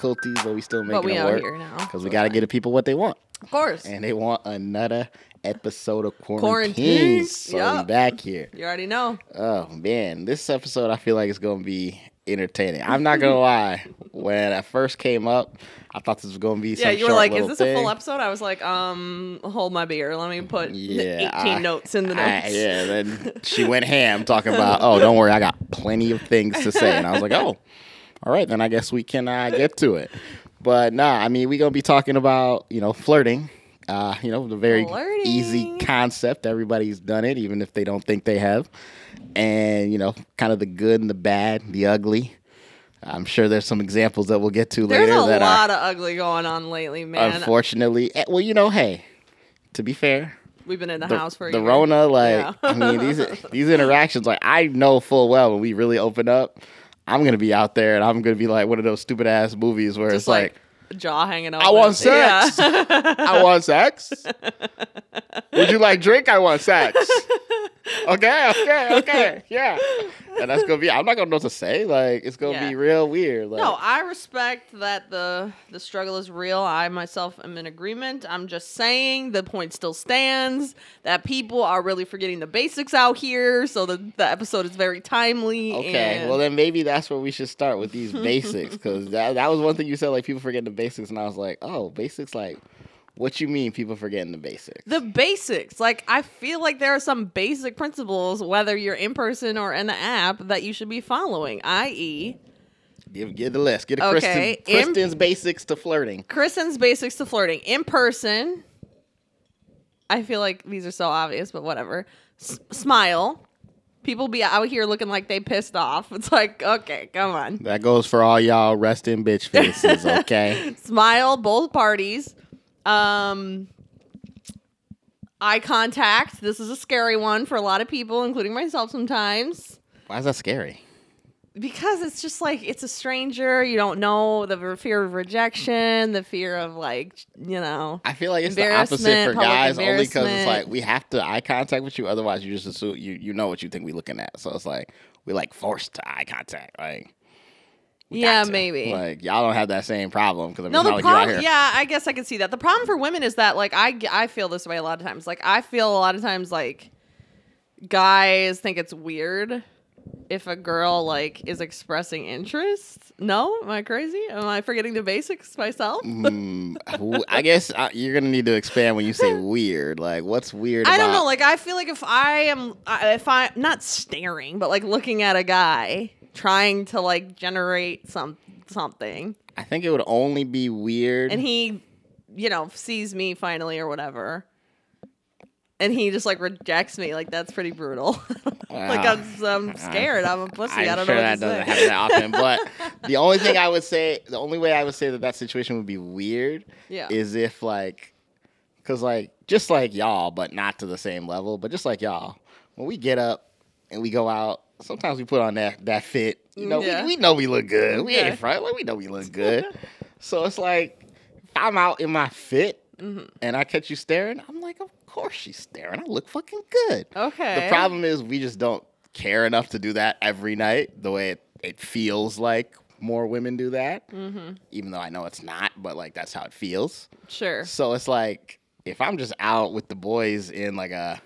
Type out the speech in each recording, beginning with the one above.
difficulties, but we still making But we it work here now. because we got to get the people what they want, Of course. and they want another episode of Quarantine, quarantine. So we back here. You already know. Oh man, this episode I feel like it's gonna be entertaining. I'm not gonna lie. When I first came up, I thought this was gonna be Yeah, you were like, "Is this a full episode?" I was like, "Um, hold my beer. Let me put Yeah, 18 I- notes in the I- notes." yeah, then she went ham talking about, oh, don't worry, I got plenty of things to say. And I was like, oh, all right, then I guess we can uh, get to it. But nah, I mean, we're going to be talking about, you know, flirting. Uh, you know, the very easy concept. Everybody's done it, even if they don't think they have. And, you know, kind of the good and the bad, the ugly. I'm sure there's some examples that we'll get to There's later There's a that lot of ugly going on lately, man. unfortunately, eh, well, you know, hey, to be fair, We've been in the, the, house for a the year. Rona, like Yeah. I mean these these interactions, like I know full well when we really open up, I'm gonna be out there and I'm gonna be like one of those stupid ass movies where Just it's like, jaw hanging out. I want sex. Yeah. I want sex. Would you like drink? I want sex. Okay, okay, okay, yeah. And that's gonna be. I'm not gonna know what to say. Like it's gonna Yeah. be real weird. Like, No, I respect that the the struggle is real. I myself am in agreement. I'm just saying the point still stands that people are really forgetting the basics out here. So the the episode is very timely. Okay, and- well then maybe that's where we should start with these basics because that, that was one thing you said like people forgetting the basics and I was like oh basics like what you mean people forgetting the basics the basics. Like I feel like there are some basic principles, whether you're in person or in the app, that you should be following. I.e., give give the list get a Okay, Kristen, in- Kristen's basics to flirting Kristen's basics to flirting in person. I feel like these are so obvious, but whatever. S- smile. People be out here looking like they pissed off. It's like, okay, come on. that goes for all y'all resting bitch faces okay Smile both parties. Um eye contact. This is a scary one for a lot of people, including myself sometimes. why is that scary because it's just like it's a stranger you don't know the re- fear of rejection the fear of like you know I feel like it's the opposite for Embarrassment, public guys only because it's like we have to eye contact with you otherwise you just assume you you know what you think we're looking at so it's like we like forced to eye contact like we Yeah, maybe. like y'all don't have that same problem because no the not like you're out problem here. yeah i guess i can see that. The problem for women is that like I I feel this way a lot of times. Like i feel a lot of times like guys think it's weird if a girl like is expressing interest no am i crazy am i forgetting the basics myself Mm, I guess uh, you're gonna need to expand when you say weird. Like, what's weird? I don't know. Like, I feel like if I am, I- if I not staring, but like looking at a guy trying to like generate some something, I think it would only be weird. and he, you know, sees me finally or whatever, and he just like rejects me. Like that's pretty brutal. like ah. I'm, I'm scared. I'm a pussy. I'm I don't sure know that to doesn't happen that often. But the only thing I would say, the only way I would say that that situation would be weird Yeah. is if like, cause like just like y'all, but not to the same level. But just like y'all, when we get up and we go out, sometimes we put on that that fit. You know, Yeah. we, we know we look good. We ain't front. Like, we know we look good. so it's like I'm out in my fit Mm-hmm. and I catch you staring, I'm like, of course she's staring. I look fucking good. Okay. The problem is we just don't care enough to do that every night the way it, it feels like more women do that. Mm-hmm. Even though I know it's not, but like that's how it feels. Sure. So it's like if I'm just out with the boys in like a,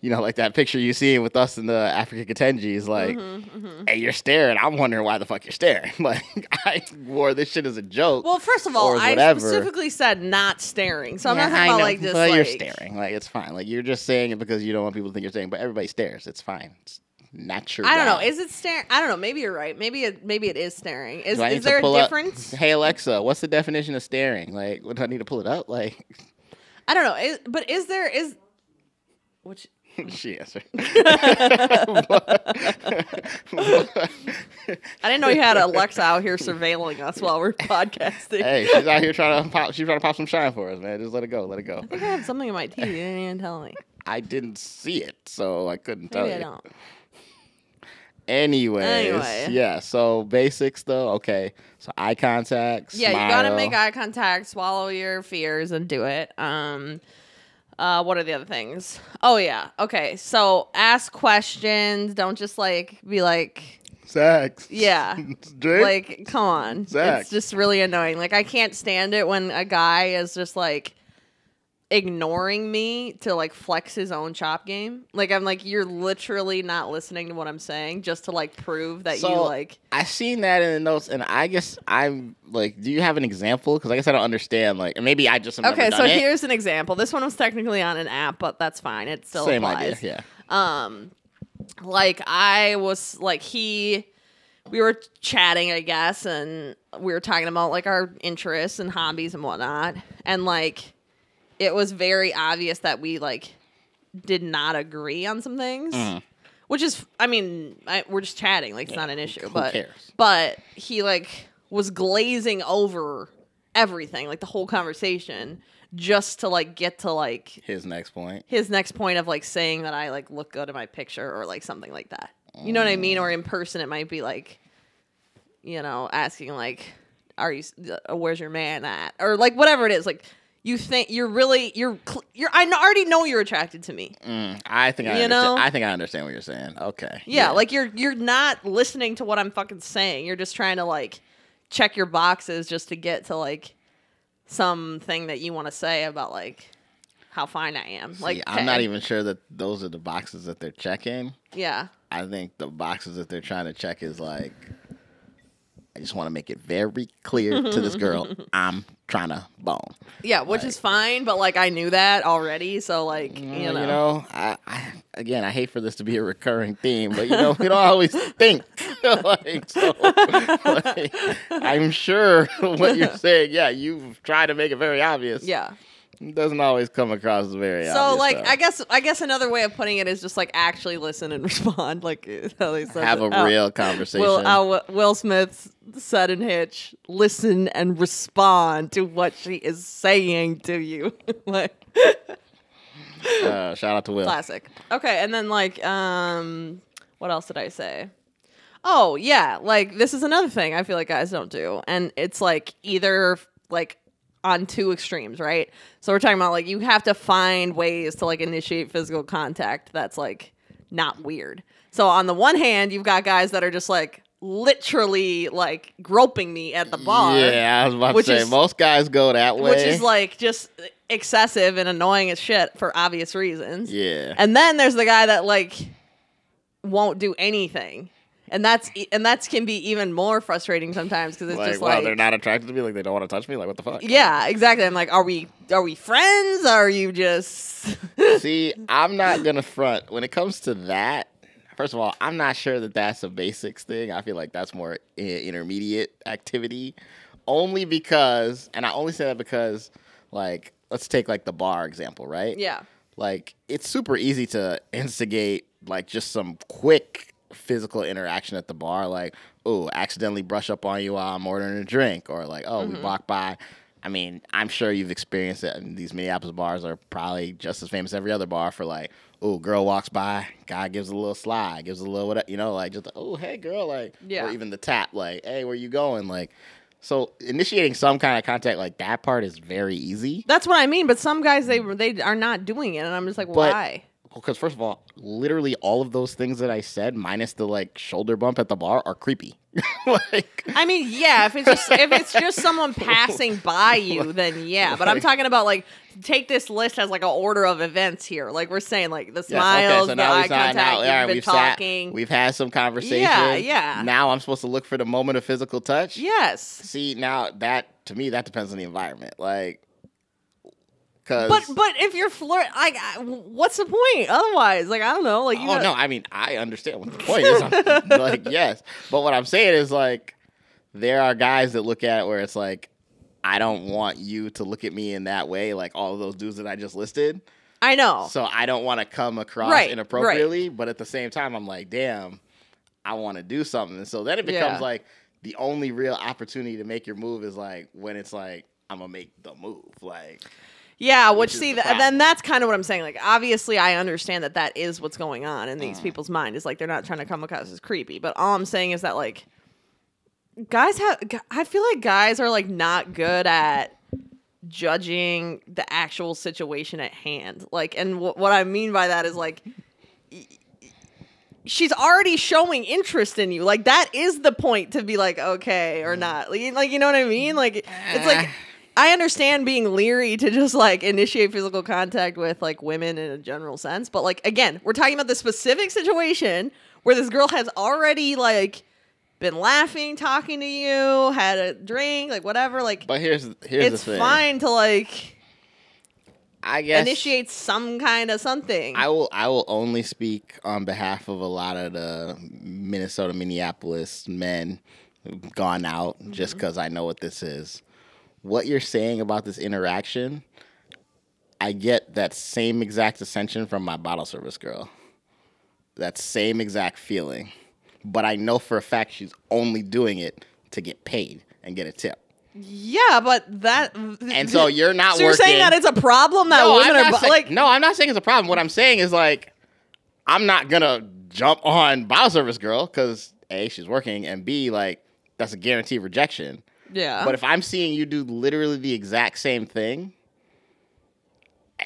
you know, like that picture you see with us in the African Katenjis, like, Mm-hmm, hey, you're staring. I'm wondering why the fuck you're staring. Like, I wore this shit as a joke. Well, first of all, I whatever. specifically said not staring, so I'm Yeah, not talking about like just but like you're staring. Like it's fine. Like you're just saying it because you don't want people to think you're staring. But everybody stares. It's fine. It's natural. I don't know. Is it staring? I don't know. Maybe you're right. Maybe it maybe it is staring. Is Do I need is there a pull up- difference? Hey Alexa, what's the definition of staring? Like, what do I need to pull it up? Like, I don't know. Is, but is there is which she answered. I didn't know you had Alexa out here surveilling us while we're podcasting. hey, she's out here trying to pop. She's trying to pop some shine for us, man. Just let it go. Let it go. I think I have something in my teeth. You didn't even tell me. I didn't see it, so I couldn't tell I you. don't. Anyways, Anyway. yeah. So basics though. Okay. So eye contact. Yeah, you gotta make eye contact, swallow your fears, and do it. Um, uh, what are the other things? Oh yeah, okay. So ask questions. Don't just like be like Sex. Yeah. Like, come on. Zach. It's just really annoying. Like, I can't stand it when a guy is just like ignoring me to like flex his own chop game. Like, I'm like, you're literally not listening to what I'm saying just to like prove that you like. I seen that in the notes, and I guess I'm like, do you have an example? Because I guess I don't understand. Like, maybe I just Okay, so it. here's an example. This one was technically on an app, but that's fine. It still Same applies. idea. Yeah. um like i was like he we were chatting i guess and we were talking about like our interests and hobbies and whatnot and like it was very obvious that we like did not agree on some things Mhm. which is i mean I, we're just chatting like it's not an issue who but cares? but he like was glazing over everything like the whole conversation just to like get to like His next point. his next point of like saying that I like look good in my picture or like something like that. You know what I mean? Or in person, it might be like, you know, asking like, "Are you? Uh, where's your man at?" Or like whatever it is. Like you think you're really you're you're. I already know you're attracted to me. Mm, I think I You understand. know? I think I understand what you're saying. Okay. Yeah, like you're you're not listening to what I'm fucking saying. You're just trying to like check your boxes just to get to like something that you want to say about like how fine I am. See, like I'm not even sure that those are the boxes that they're checking. Yeah. I think the boxes that they're trying to check is like, I just want to make it very clear to this girl, I'm trying to bone. Yeah, which is fine, but like I knew that already, so like Uh, you know, I, I again, I hate for this to be a recurring theme, but you know, we don't always think. like, so, like, I'm sure what you're saying. Yeah, you've tried to make it very obvious. yeah. It doesn't always come across as very So like though. I guess I guess another way of putting it is just like actually listen and respond, like how they said have a it. Uh, real conversation. Will uh, Will Smith said in Hitch, listen and respond to what she is saying to you. like uh, shout out to Will. classic. Okay, and then like um what else did I say? Oh, yeah, like this is another thing I feel like guys don't do. And it's like either like on two extremes, right? So we're talking about like you have to find ways to like initiate physical contact that's like not weird. So on the one hand, you've got guys that are just like literally like groping me at the bar. Yeah, I was about which to say is- most guys go that way. Which is like just excessive and annoying as shit for obvious reasons. yeah. And then there's the guy that like won't do anything. And that's and that's can be even more frustrating sometimes because it's like, just wow, like they're not attracted to me. Like, they don't want to touch me. Like, what the fuck? yeah, exactly. I'm like, are we are we friends? Are you just See, I'm not gonna front when it comes to that. First of all, I'm not sure that that's a basics thing. I feel like that's more i- intermediate activity, only because, and I only say that because, like, let's take like the bar example, right? yeah like it's super easy to instigate like just some quick physical interaction at the bar like oh accidentally brush up on you while i'm ordering a drink or like oh we mm-hmm. walk by i mean i'm sure you've experienced it and these minneapolis bars are probably just as famous as every other bar for like oh girl walks by guy gives a little slide gives a little what you know like just oh hey girl like Yeah. or even the tap like hey where you going like so initiating some kind of contact like that part is very easy that's what I mean. But some guys they they are not doing it, and I'm just like, But- why? Because first of all, literally all of those things that I said, minus the like shoulder bump at the bar, are creepy. like, I mean, yeah, if it's just if it's just someone passing by you, then yeah. But I'm talking about like take this list as like an order of events here. Like we're saying, like the yes, smiles, so the eye contact, you've been we've talking. sat, we've had some conversation. Yeah, yeah. Now I'm supposed to look for the moment of physical touch. yes, See, now that to me that depends on the environment, like, because. but but if you're flirt, like, I- what's the point? Otherwise, like I don't know, like you oh no, I mean I understand what the point is. I'm, like yes, but what I'm saying is like there are guys that look at it where it's like I don't want you to look at me in that way, like all of those dudes that I just listed. I know. So I don't want to come across Right, inappropriately, but at the same time, I'm like, damn, I want to do something. And so then it becomes Yeah. like the only real opportunity to make your move is like when it's like I'm gonna make the move, like. Yeah, which, Which see, the then that's kind of what I'm saying. Like, obviously, I understand that that is what's going on in Mm. these people's mind. Is like they're not trying to come across as creepy, but all I'm saying is that like guys have. I feel like guys are like not good at judging the actual situation at hand. Like, and wh- what I mean by that is like. y- she's already showing interest in you. Like that is the point to be like okay or not. Like, like you know what I mean? Like it's like I understand being leery to just like initiate physical contact with like women in a general sense, but like again, we're talking about the specific situation where this girl has already like been laughing, talking to you, had a drink, like whatever. Like But here's here's it's the thing. fine to like I guess initiate some kind of something. I will I will only speak on behalf of a lot of the Minnesota Minneapolis men who've gone out just Mm-hmm. because I know what this is. What you're saying about this interaction, I get that same exact ascension from my bottle service girl. That same exact feeling. But I know for a fact she's only doing it to get paid and get a tip. yeah, but that And so you're not so you're saying that it's a problem that no, women are say- like no, I'm not saying it's a problem. What I'm saying is like, I'm not gonna jump on bottle service girl because a she's working and b like that's a guaranteed rejection. Yeah. But if I'm seeing you do literally the exact same thing,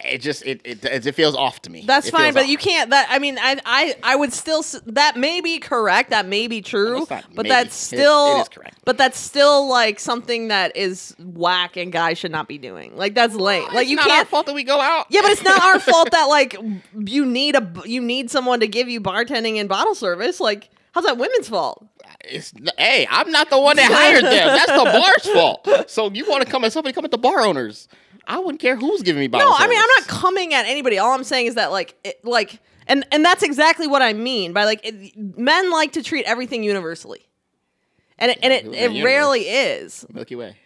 it just it it, it feels off to me. That's It fine, but off. you can't. That I mean, I I I would still that may be correct. That may be true, but maybe. that's It- still it is correct. But that's still like something that is whack and guys should not be doing. Like that's lame. like It's you not can't. fault that we go out. Yeah, but it's not our fault that like you need a you need someone to give you bartending and bottle service. Like how's that women's fault? It's hey, I'm not the one that hired them. That's the bar's fault. So you want to come at somebody? Come at the bar owners. I wouldn't care who's giving me bottle No, I mean I'm not coming at anybody. All I'm saying is that like it, like and and that's exactly what I mean by like it, men like to treat everything universally, and it, and it, it rarely is. Milky Way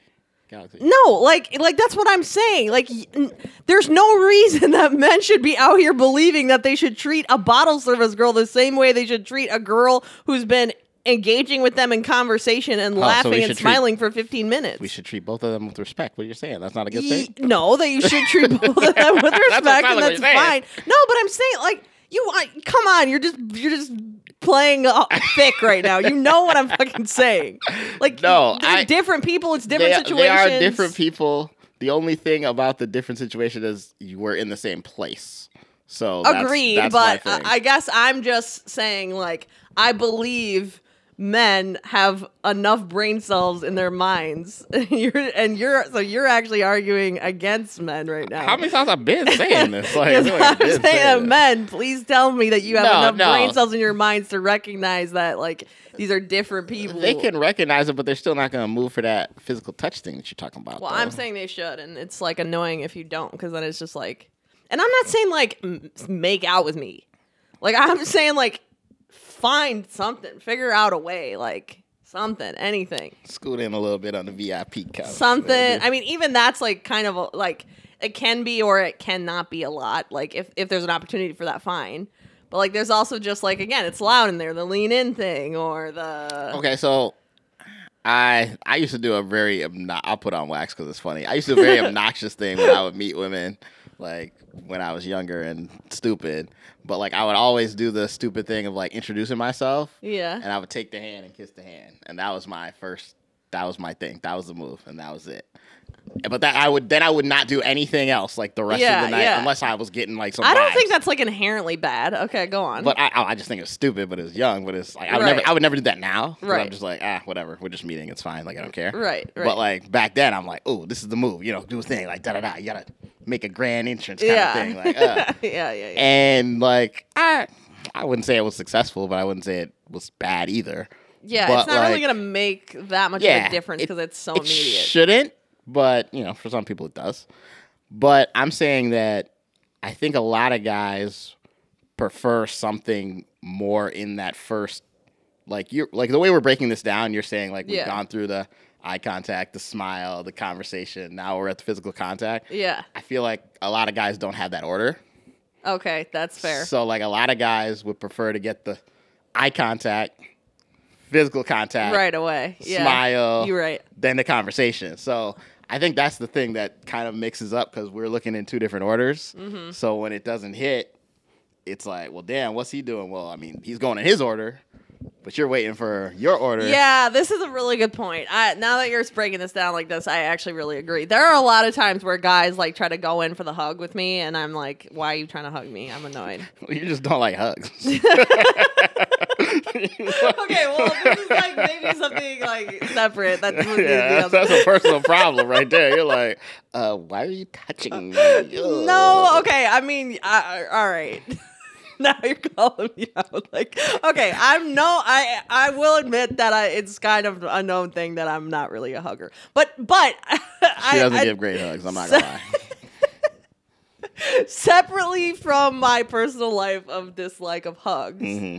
galaxy. No, like like that's what I'm saying. Like n- there's no reason that men should be out here believing that they should treat a bottle service girl the same way they should treat a girl who's been engaging with them in conversation and Oh, so laughing and should treat- smiling for 15 minutes. We should treat both of them with respect. What are you're saying? That's not a good Ye- thing. no, that you should treat both of them with respect, sounds and that's fine. No, but I'm saying like you want. Come on, you're just you're just playing uh, thick right now. You know what I'm fucking saying? Like No, they're I- different people. It's different they, situations. they are different people. The only thing about the different situation is you were in the same place. So Agreed, that's my but. I guess I'm just saying like I believe men have enough brain cells in their minds. you're, and you're so you're actually arguing against men right now. How many times I've been saying this? Like, feel like I'm saying that men, please tell me that you have No, enough no. brain cells in your minds to recognize that like these are different people. They can recognize it, but they're still not going to move for that physical touch thing that you're talking about. Well, though. I'm saying they should, and it's like annoying if you don't, because then it's just like, and I'm not saying like m- make out with me, like I'm saying like find something, figure out a way, like something, anything, scoot in a little bit on the VIP couch. something. I mean, even that's like kind of a, like it can be or it cannot be a lot. Like if if there's an opportunity for that, fine. But like, there's also just like again, it's loud in there, the lean in thing or the Okay, so I I used to do a very obno- I'll put on wax because it's funny. I used to do a very obnoxious thing when I would meet women, like when I was younger and stupid. But like I would always do the stupid thing of like introducing myself, yeah. and I would take the hand and kiss the hand, and that was my first. That was my thing. That was the move, and that was it. But that I would then I would not do anything else like the rest Yeah, of the night yeah. unless I was getting like some. I don't vibes. think that's like inherently bad. Okay, go on. But I, I just think it's stupid. But it's young. But it's like I would Right. never, I would never do that now. Right. I'm just like ah, whatever. We're just meeting. It's fine. Like I don't care. right, right. But like back then, I'm like, oh, this is the move. You know, do a thing like da da da. You gotta make a grand entrance kind yeah. of thing. Like, uh. yeah, yeah, yeah. and like I, I wouldn't say it was successful, but I wouldn't say it was bad either. yeah, but, it's not really gonna make that much of a difference it- because it's so immediate. it immediate. shouldn't, but you know, for some people it does. But I'm saying that I think a lot of guys prefer something more in that first, like you're like the way we're breaking this down. You're saying like we've Yeah. gone through the eye contact, the smile, the conversation. Now we're at the physical contact. yeah. I feel like a lot of guys don't have that order. Okay, that's fair. So like a lot of guys would prefer to get the eye contact, physical contact, right away. Yeah. smile, You're right. then the conversation. So I think that's the thing that kind of mixes up because we're looking in two different orders. Mm-hmm. So when it doesn't hit, it's like, well, damn, what's he doing? Well, I mean, he's going in his order, but you're waiting for your order. Yeah, this is a really good point. I, now that you're breaking this down like this, I actually really agree. There are a lot of times where guys like try to go in for the hug with me, and I'm like, "Why are you trying to hug me? I'm annoyed." you just don't like hugs. okay, well, this is like maybe something like separate. That yeah, that's, that's a personal problem right there. You're like, uh, why are you touching me? No, okay. I mean, uh, all right. now you're calling me out. Like, okay, I'm no. I I will admit that I it's kind of a known thing that I'm not really a hugger. But but She I, doesn't I, give great hugs. I'm not gonna lie. separately from my personal life of dislike of hugs. hmm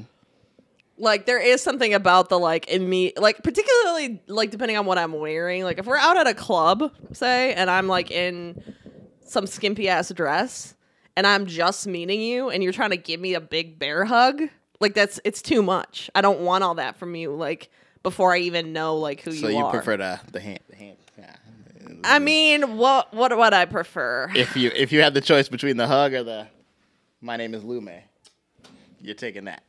like there is something about the like in me like particularly like depending on what i'm wearing like if we're out at a club say and i'm like in some skimpy ass dress and i'm just meeting you and you're trying to give me a big bear hug like that's it's too much i don't want all that from you like before i even know like who So you, you are So you prefer the the hand the hand. Yeah. i mean what what would i prefer if you if you had the choice between the hug or the my name is Lume, you're taking that.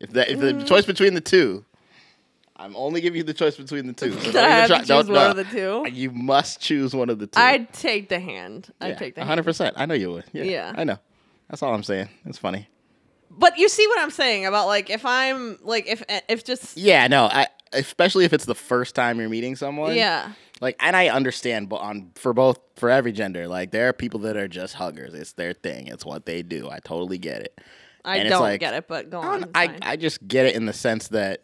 If that if Mm. the choice between the two, I'm only giving you the choice between the two. So don't I have try- to don't- choose one no. of the two? Uh, you must choose one of the 2 i'd take the hand i'd take the hand. hundred percent. I know you would. Yeah, Yeah. I know. That's all I'm saying. It's funny. but you see what i'm saying about like if i'm like if if just Yeah, no. I especially if it's the first time you're meeting someone. yeah Like, and I understand, but on for both for every gender, like there are people that are just huggers. It's their thing. It's what they do. I totally get it. I And don't like- get it, but go on. I. I just get it in the sense that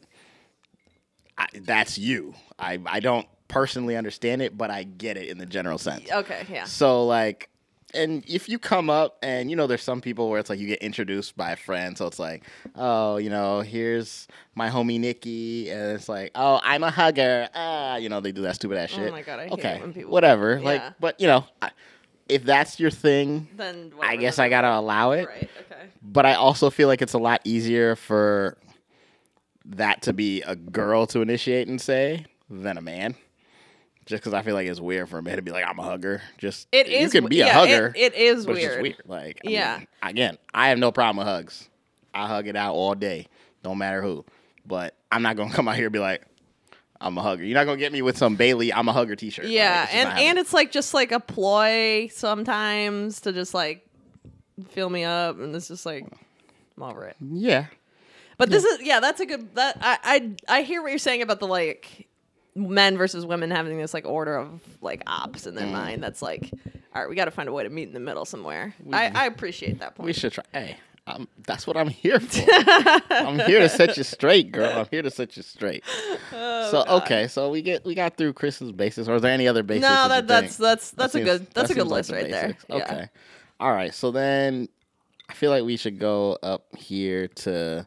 I, that's you. I, I don't personally understand it, but I get it in the general sense. okay, yeah. So like, and if you come up and you know, there's some people where it's like you get introduced by a friend, so it's like, oh, you know, here's my homie Nikki, and it's like, oh, I'm a hugger. Ah, you know, they do that stupid ass shit Oh shit. my God, I hate okay, when people- whatever. Yeah. Like, but you know, I, if that's your thing, Then I guess I gotta allow it Right. Okay. but I also feel like it's a lot easier for that to be a girl to initiate and say than a man. Just because I feel like it's weird for a man to be like, "I'm a hugger." Just It you is. can be yeah, a hugger, It, it is weird. weird. Like, I Yeah. mean, again, I have no problem with hugs. I hug it out all day, don't matter who. But I'm not gonna come out here and be like, "I'm a hugger." You're not gonna get me with some Bailey "I'm a hugger" T-shirt. Yeah, just and and it's like just like a ploy sometimes to just like fill me up, and it's just like I'm over it. yeah, But this is yeah, that's a good that I I I hear what you're saying about the like men versus women having this like order of like ops in their Mm. mind. That's like, all right, we got to find a way to meet in the middle somewhere. I I appreciate that point. we should try. Hey, um, that's what I'm here for. I'm here to set you straight, girl. I'm here to set you straight. Oh, so God. okay, so we get we got through Chris's basis, or is there any other basis? No, that that's that's That that's a seems- good that's that a good like list the right there. Yeah. Okay. All right. So then I feel like we should go up here to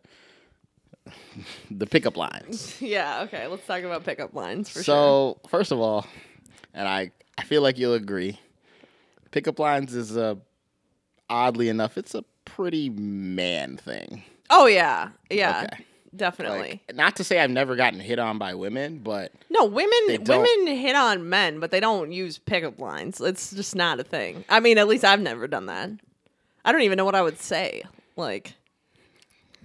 the pickup lines. Yeah. Okay. Let's talk about pickup lines for sure. so first of all, and I I feel like you'll agree, pickup lines is a oddly enough it's a pretty man thing. Oh yeah, yeah, Okay. definitely. Like, not to say I've never gotten hit on by women, but no, women women hit on men, but they don't use pickup lines. It's just not a thing. I mean, at least I've never done that. I don't even know what I would say. Like,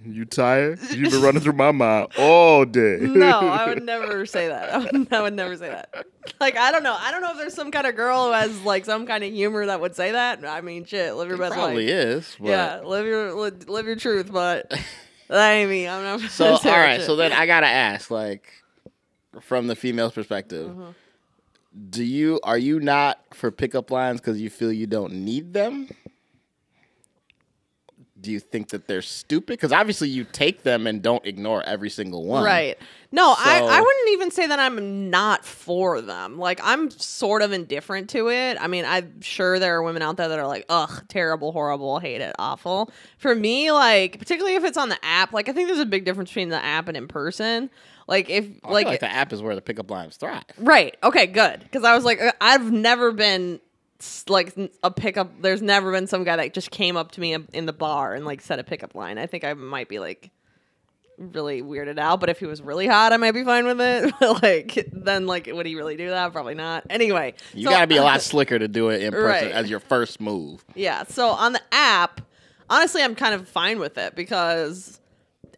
You tired? You've been running through my mind all day. no, I would never say that. I would, I would never say that. Like, I don't know. I don't know if there's some kind of girl who has like some kind of humor that would say that. I mean, shit, live your best Probably life. is. But. Yeah, live your live, live your truth, but that ain't me. I'm not. So all right. So then I gotta ask, like, from the female's perspective, Mm-hmm. do you are you not for pickup lines because you feel you don't need them? Do you think that they're stupid? Because obviously you take them and don't ignore every single one. Right. No, I, I wouldn't even say that I'm not for them. Like I'm sort of indifferent to it. I mean, I'm sure there are women out there that are like, ugh, terrible, horrible, hate it, awful. For me, like, particularly if it's on the app, like I think there's a big difference between the app and in person. Like if like, like the app is where the pickup lines thrive. Right. Okay, good. Because I was like, uh, I've never been like a pickup. There's never been some guy that just came up to me in the bar and like said a pickup line. I think I might be like really weirded out. But if he was really hot, I might be fine with it. But like, then like, would he really do that? Probably not. Anyway, You so- gotta be a lot slicker to do it in person Right. as your first move. Yeah. So on the app, honestly, I'm kind of fine with it because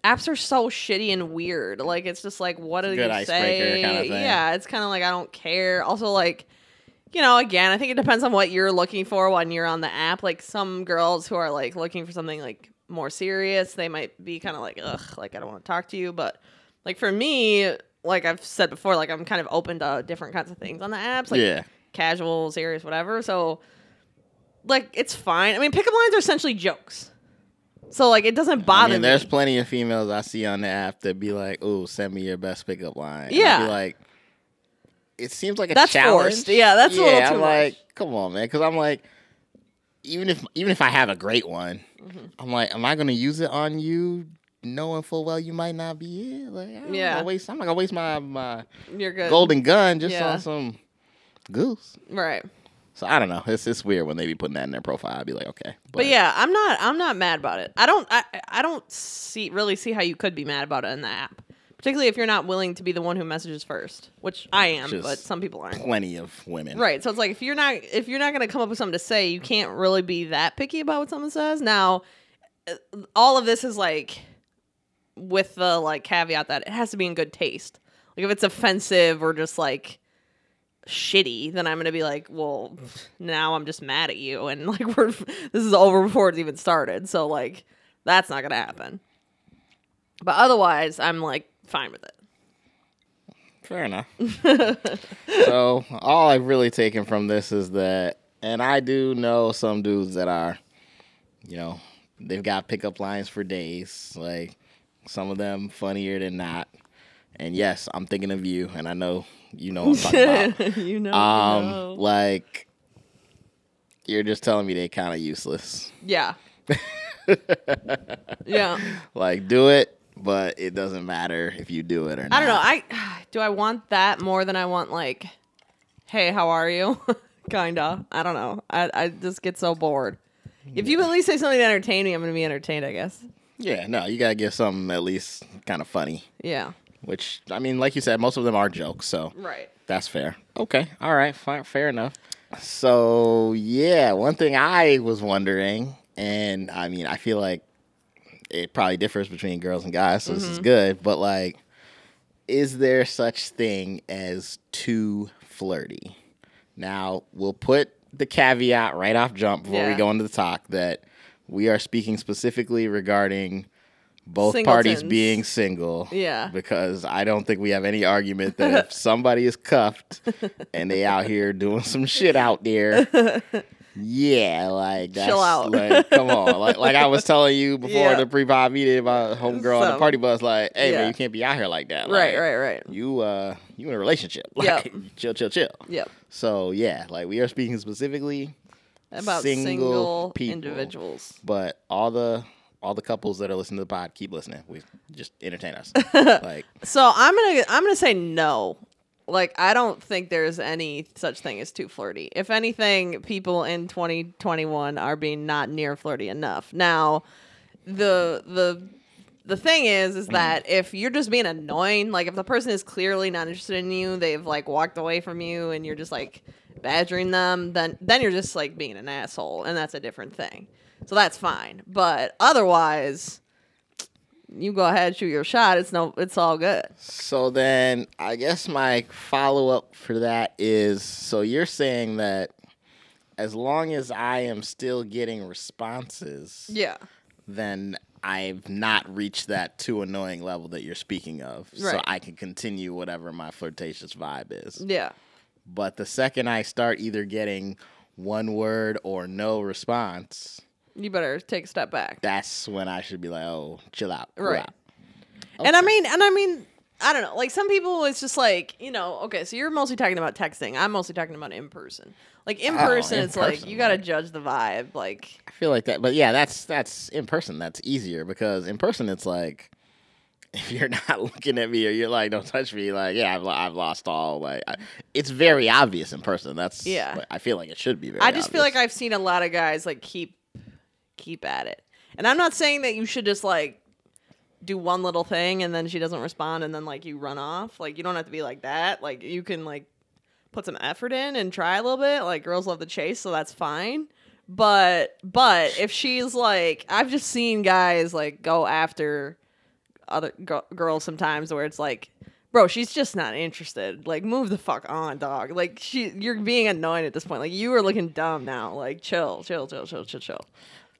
apps are so shitty and weird. Like it's just like, what do you say? kinda. Yeah, it's kind of like I don't care. Also, like. You know, again, I think it depends on what you're looking for when you're on the app. Like some girls who are like looking for something like more serious. They might be kind of like, ugh, like I don't want to talk to you. But like for me, like I've said before, like I'm kind of open to different kinds of things on the apps, like Yeah. casual, serious, whatever. So like it's fine. I mean, pickup lines are essentially jokes. So like it doesn't I bother mean, there's me. plenty of females I see on the app that be like, "Oh, send me your best pickup line." Yeah. be like, it seems like a That's challenge. forced. Yeah, that's a yeah. little too I'm much. like, come on, man, because I'm like, even if even if I have a great one, Mm-hmm. I'm like, am I gonna use it on you? Knowing full well you might not be it, like I don't Yeah. wanna waste. I'm not gonna waste my my You're good. golden gun just Yeah. on some goose. Right. So I don't know. It's it's weird when they be putting that in their profile. I'd be like, okay, But yeah, I'm not I'm not mad about it. I don't I I don't see really see how you could be mad about it in the app. Particularly if you're not willing to be the one who messages first, which I am, Just but some people aren't. plenty of women. Right. So it's like if you're not if you're not going to come up with something to say, you can't really be that picky about what someone says. Now, uh, all of this is like with the like caveat that it has to be in good taste. Like if it's offensive or just like shitty, then I'm going to be like, "Well, now I'm just mad at you." And like we're this is over before it's even started. So like that's not going to happen. But otherwise, I'm like fine with it. Fair enough. so all I've really taken from this is that, and I do know some dudes that are, you know, they've got pickup lines for days. Like some of them funnier than not. And yes, I'm thinking of you, and I know you know what I'm talking about. you know. Um, you know. like you're just telling me they're kind of useless. Yeah. yeah. Like do it, but it doesn't matter if you do it or not. I don't know. I do I want that more than I want like, hey, how are you? Kinda. I don't know. I I just get so bored. If you at least say something to entertain me, I'm gonna be entertained. I guess. Yeah, no, you gotta give something at least kind of funny. Yeah. Which I mean, like you said, most of them are jokes, so Right. that's fair. Okay, all right, fine, fair enough. So yeah, one thing I was wondering, and I mean, I feel like it probably differs between girls and guys, so this is mm-hmm. good. But like, is there such thing as too flirty? Now we'll put the caveat right off jump before we go into the talk that we are speaking specifically regarding both parties being single. Yeah. Because I don't think we have any argument that if somebody is cuffed and they out here doing some shit out there, yeah, like that's Chill out. like come on. Like like I was telling you before Yeah. the pre-pod meeting about homegirl on the party bus, like, hey Yeah. man, you can't be out here like that. Right. Like, Right. Right. You uh you in a relationship. Like Yep. chill, chill, chill. Yep. So yeah, like we are speaking specifically About Single single, people. individuals. but all the all the couples that are listening to the pod, keep listening. We just entertain us. like So I'm gonna I'm gonna say no. Like I don't think there's any such thing as too flirty. If anything, people in 2021 are being not near flirty enough. Now, the the the thing is is mm-hmm. that if you're just being annoying, like if the person is clearly not interested in you, they've like walked away from you and you're just like badgering them, then then you're just like being an asshole and that's a different thing. So that's fine. But otherwise, you go ahead shoot your shot. It's no it's all good. So then I guess my follow up for that is so you're saying that as long as I am still getting responses, Yeah. then I've not reached that too annoying level that you're speaking of. So I can continue whatever my flirtatious vibe is. Yeah. But the second I start either getting one word or no response, You better take a step back. that's when I should be like, oh, chill out. Right. out. And I mean, and I mean, I don't know. Like some people, it's just like you know. Okay, so you're mostly talking about texting. I'm mostly talking about in person. Like in Oh, person, in it's like you got to like- judge the vibe. Like I feel like that, but yeah, that's that's in person. That's easier because in person it's like if you're not looking at me or you're like, don't touch me, like yeah, I've, I've lost all. Like I, it's very obvious in person. That's Yeah. I feel like it should be. Very I just feel like. I've seen a lot of guys like keep keep at it. And I'm not saying that you should just like do one little thing and then she doesn't respond and then like you run off. Like you don't have to be like that. Like you can like put some effort in and try a little bit. Like girls love the chase, so that's fine. But but if she's like I've just seen guys like go after other g- girls sometimes where it's like Bro, she's just not interested. Like, move the fuck on, dog. Like, she, you're being annoying at this point. Like, you are looking dumb now. Like, chill, chill, chill, chill, chill, chill.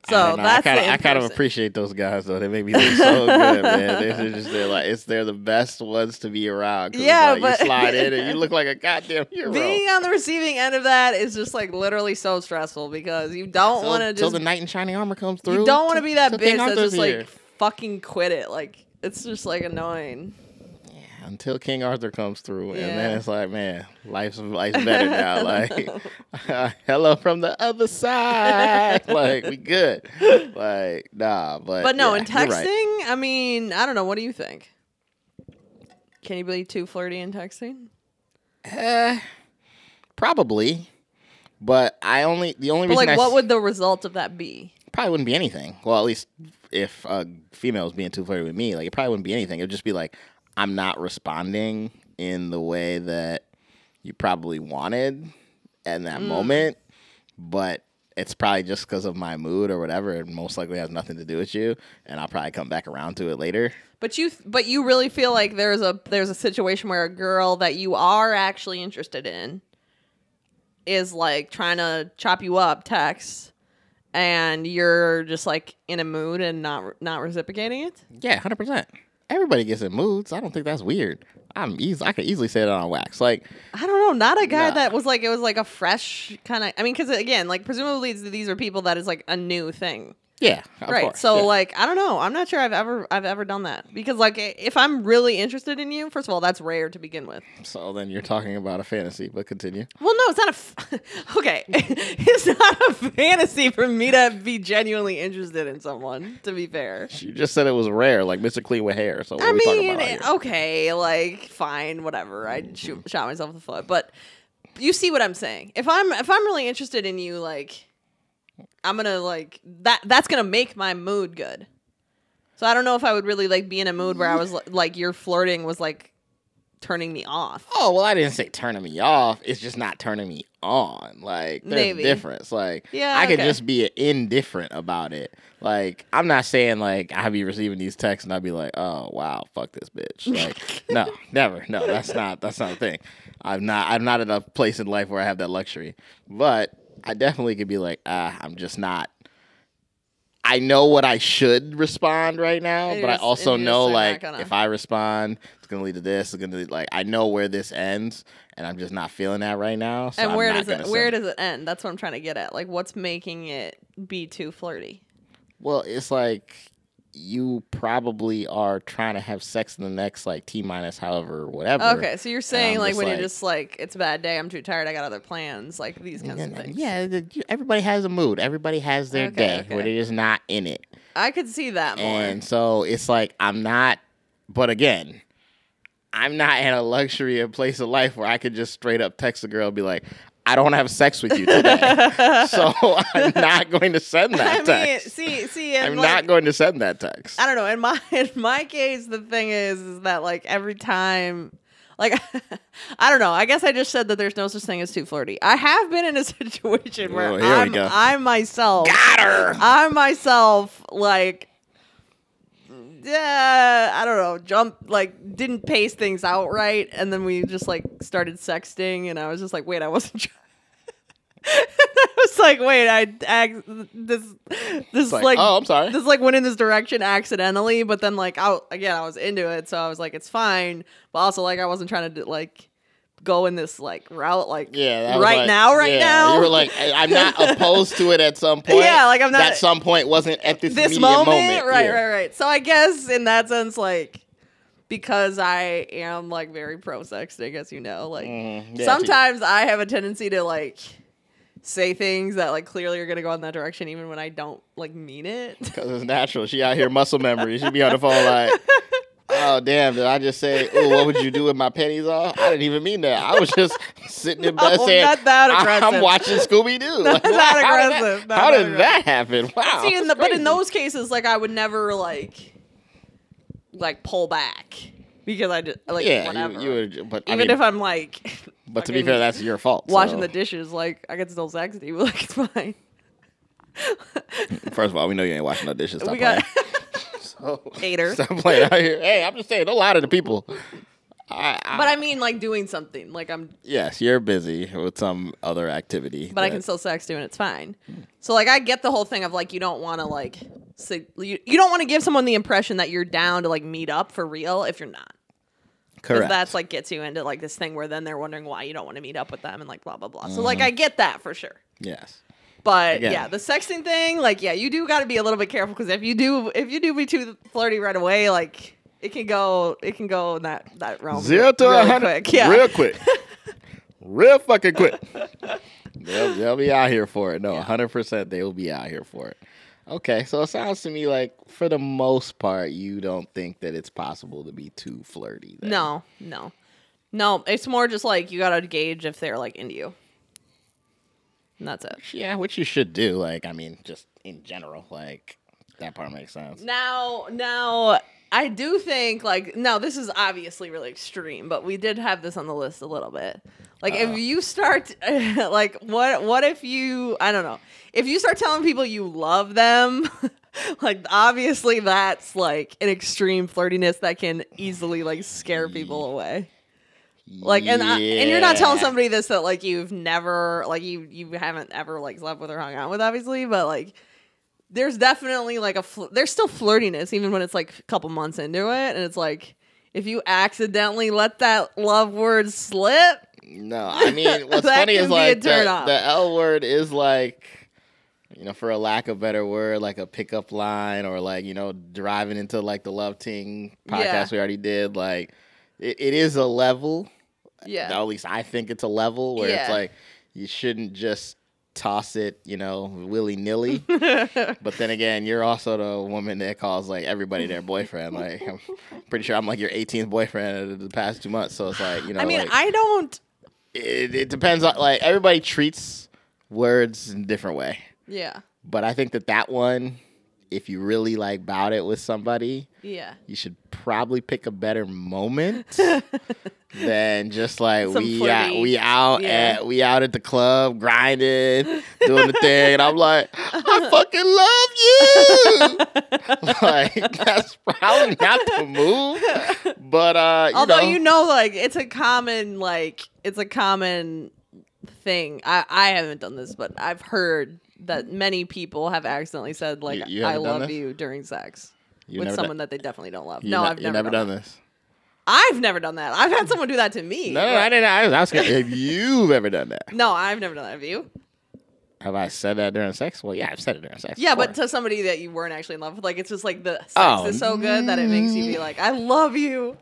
So I, don't. I kinda, I kind of appreciate those guys though. They make me look so good, man. They're just they're like it's they're the best ones to be around. Yeah, like, but- you slide in and you look like a goddamn hero. Being on the receiving end of that is just like literally so stressful because you don't want to till just the knight in shining armor comes through. you don't want to be that bitch that's just here. like fucking quit it. Like it's just like annoying. Until King Arthur comes through, and then it's like, man, life's life's better now. Like, hello from the other side. like, we good. Like, nah, but But no, yeah, in you're right. texting, I mean, I don't know. What do you think? Can you be too flirty in texting? Eh, probably. But I only the only But reason like, I what s- would the result of that be? probably wouldn't be anything. Well, at least if a female was being too flirty with me, like it probably wouldn't be anything. It'd just be like I'm not responding in the way that you probably wanted in that mm. moment, but it's probably just because of my mood or whatever. It most likely has nothing to do with you, and I'll probably come back around to it later. But you, but you really feel like there's a there's a situation where a girl that you are actually interested in is like trying to chop you up, text, and you're just like in a mood and not not reciprocating it. Yeah, hundred percent. Everybody gets in moods. I don't think that's weird. I'm easy. I could easily say it on wax. Like, I don't know, not a guy Nah. that was like it was like a fresh kind of. I mean, because again, like presumably these are people that is like a new thing. Yeah, of right course, so yeah. like i don't know i'm not sure i've ever i've ever done that because like if i'm really interested in you first of all that's rare to begin with so then you're talking about a fantasy. But continue. well no it's not a f- okay it's not a fantasy for me to be genuinely interested in someone to be fair You just said it was rare, like Mr. Clean with hair. So what i are we talking mean okay like fine whatever i shoot, shot myself in the foot but you see what i'm saying if i'm if i'm really interested in you like i'm gonna like that that's gonna make my mood good so i don't know if i would really like be in a mood where i was li- like your flirting was like turning me off Oh well, I didn't say turning me off. It's just not turning me on. Like there's Maybe. a difference. Like Yeah, I could okay. just be indifferent about it. Like I'm not saying like I'd be receiving these texts and I'd be like, oh wow, fuck this bitch. Like no, never. No, that's not that's not a thing. I'm not I'm not in a place in life where I have that luxury. But I definitely could be like, ah, I'm just not. I know what I should respond right now, And but you're I also know like if I respond, it's gonna lead to this. It's gonna lead, like I know where this ends, and I'm just not feeling that right now. So and I'm where does it where does it end that's what i'm trying to get at like what's making it be too flirty Well, it's like you probably are trying to have sex in the next like t minus however whatever. okay so you're saying um, like when like- you're just like it's a bad day i'm too tired i got other plans like these kinds of things yeah, the- everybody has a mood. Everybody has their Okay, day okay. where they're just not in it. i could see that more And so it's like I'm not but again, I'm not in a luxury of place of life where I could just straight up text a girl and be like, I don't want to have sex with you today. so I'm not going to send that I mean, text. see, see, I'm like, not going to send that text. I don't know. In my in my case, the thing is, is that like every time, like I don't know. I guess I just said that there's no such thing as too flirty. I have been in a situation where Oh, I'm. I myself, Got her. I myself, like. Yeah, I don't know. Jump like didn't pace things out right, and then we just like started sexting, and I was just like, "Wait, I wasn't." Trying. I was like, "Wait, I, I this this like, like oh, I'm sorry. this like went in this direction accidentally, but then like I again I was into it, so I was like it's fine, but also like I wasn't trying to do, like go in this like route like Yeah, right like- now, right yeah, now. You were like, I'm not opposed to it at some point. Yeah, like, I'm not- That some point wasn't at this, this immediate moment, right, Yeah. right, right. So I guess in that sense, like because I am like very pro sexting, as you know, like Mhm. Yeah, sometimes I have a tendency to like say things that like clearly are gonna go in that direction, even when I don't like mean it. Because it's natural. She out here muscle memory. She be on the phone like, oh, damn, did I just say, oh, what would you do with my pennies off? I didn't even mean that. I was just sitting in bed No, saying, not that "I- aggressive. I'm watching Scooby Doo. Not that how did aggressive, That, not how did aggressive. that happen? Wow. See, in the, but in those cases, like I would never like like pull back because I just like yeah, whatever. you, you would, but I Even mean, if I'm like, but to be fair, that's your fault. washing so. the dishes, like I could still sex you. Like it's fine. First of all, we know you ain't washing no dishes. Stop we got. So, hater. Stop playing out here. Hey, I'm just saying, don't lie to the people. I, I, But I mean, like doing something. Like I'm, yes, you're busy with some other activity. but I can still sex you and it's fine. So like, I get the whole thing of like you don't want to like, you, you don't want to give someone the impression that you're down to like meet up for real if you're not. Because correct. that's like gets you into like this thing where then they're wondering why you don't want to meet up with them and like blah blah blah. So Mm-hmm. like I get that for sure. yes. But Again. yeah, the sexting thing, like yeah, you do got to be a little bit careful because if you do if you do be too flirty right away, like it can go it can go in that that realm Zero to really hundred, quick. Yeah, real quick, real fucking quick. They'll, they'll be out here for it. No, hundred percent, they will be out here for it. Okay, so it sounds to me like, for the most part, you don't think that it's possible to be too flirty. then. No, no, no. It's more just like you gotta gauge if they're like into you. And that's it. Yeah, which you should do. Like, I mean, just in general, like that part makes sense. Now, now I do think like now this is obviously really extreme, but we did have this on the list a little bit. Like Uh-oh. if you start like what what if you I don't know. If you start telling people you love them, like obviously that's like an extreme flirtiness that can easily like scare people away. Like and I, and you're not telling somebody this that like you've never like you you haven't ever like slept with or hung out with obviously, but like there's definitely like a fl- there's still flirtiness even when it's like a couple months into it and it's like if you accidentally let that love word slip No, I mean, what's funny is like the, the L word is like, you know, for a lack of better word, like a pickup line or like, you know, driving into like the Love Ting podcast Yeah. we already did. Like, it, it is a level. Yeah At least I think it's a level where it's like, you shouldn't just toss it, you know, willy nilly. but then again, you're also the woman that calls like everybody their boyfriend. Like, I'm pretty sure I'm like your 18th boyfriend of the past two months. So it's like, you know, i mean like, i don't it, it depends on like everybody treats words in a different way yeah but i think that that one if you really like bout it with somebody yeah you should probably pick a better moment than just like Some we out, we out yeah. at we out at the club grinding doing the thing and i'm like i fucking love you! Like that's probably not the move but uh you although know, you know like it's a common like it's a common thing. I i haven't done this but i've heard that many people have accidentally said like You- you i love this? you during sex you with someone done, that they definitely don't love. You no i've never, never done, done this i've never done that i've had mm. someone do that to me No, no, but- I didn't. I was asking if you've ever done that. no i've never done that have you Have I said that during sex? Well, yeah, I've said it during sex. Yeah, but before. to somebody that you weren't actually in love with, like it's just like the sex Oh, is so good that it makes you be mm. like, I love you.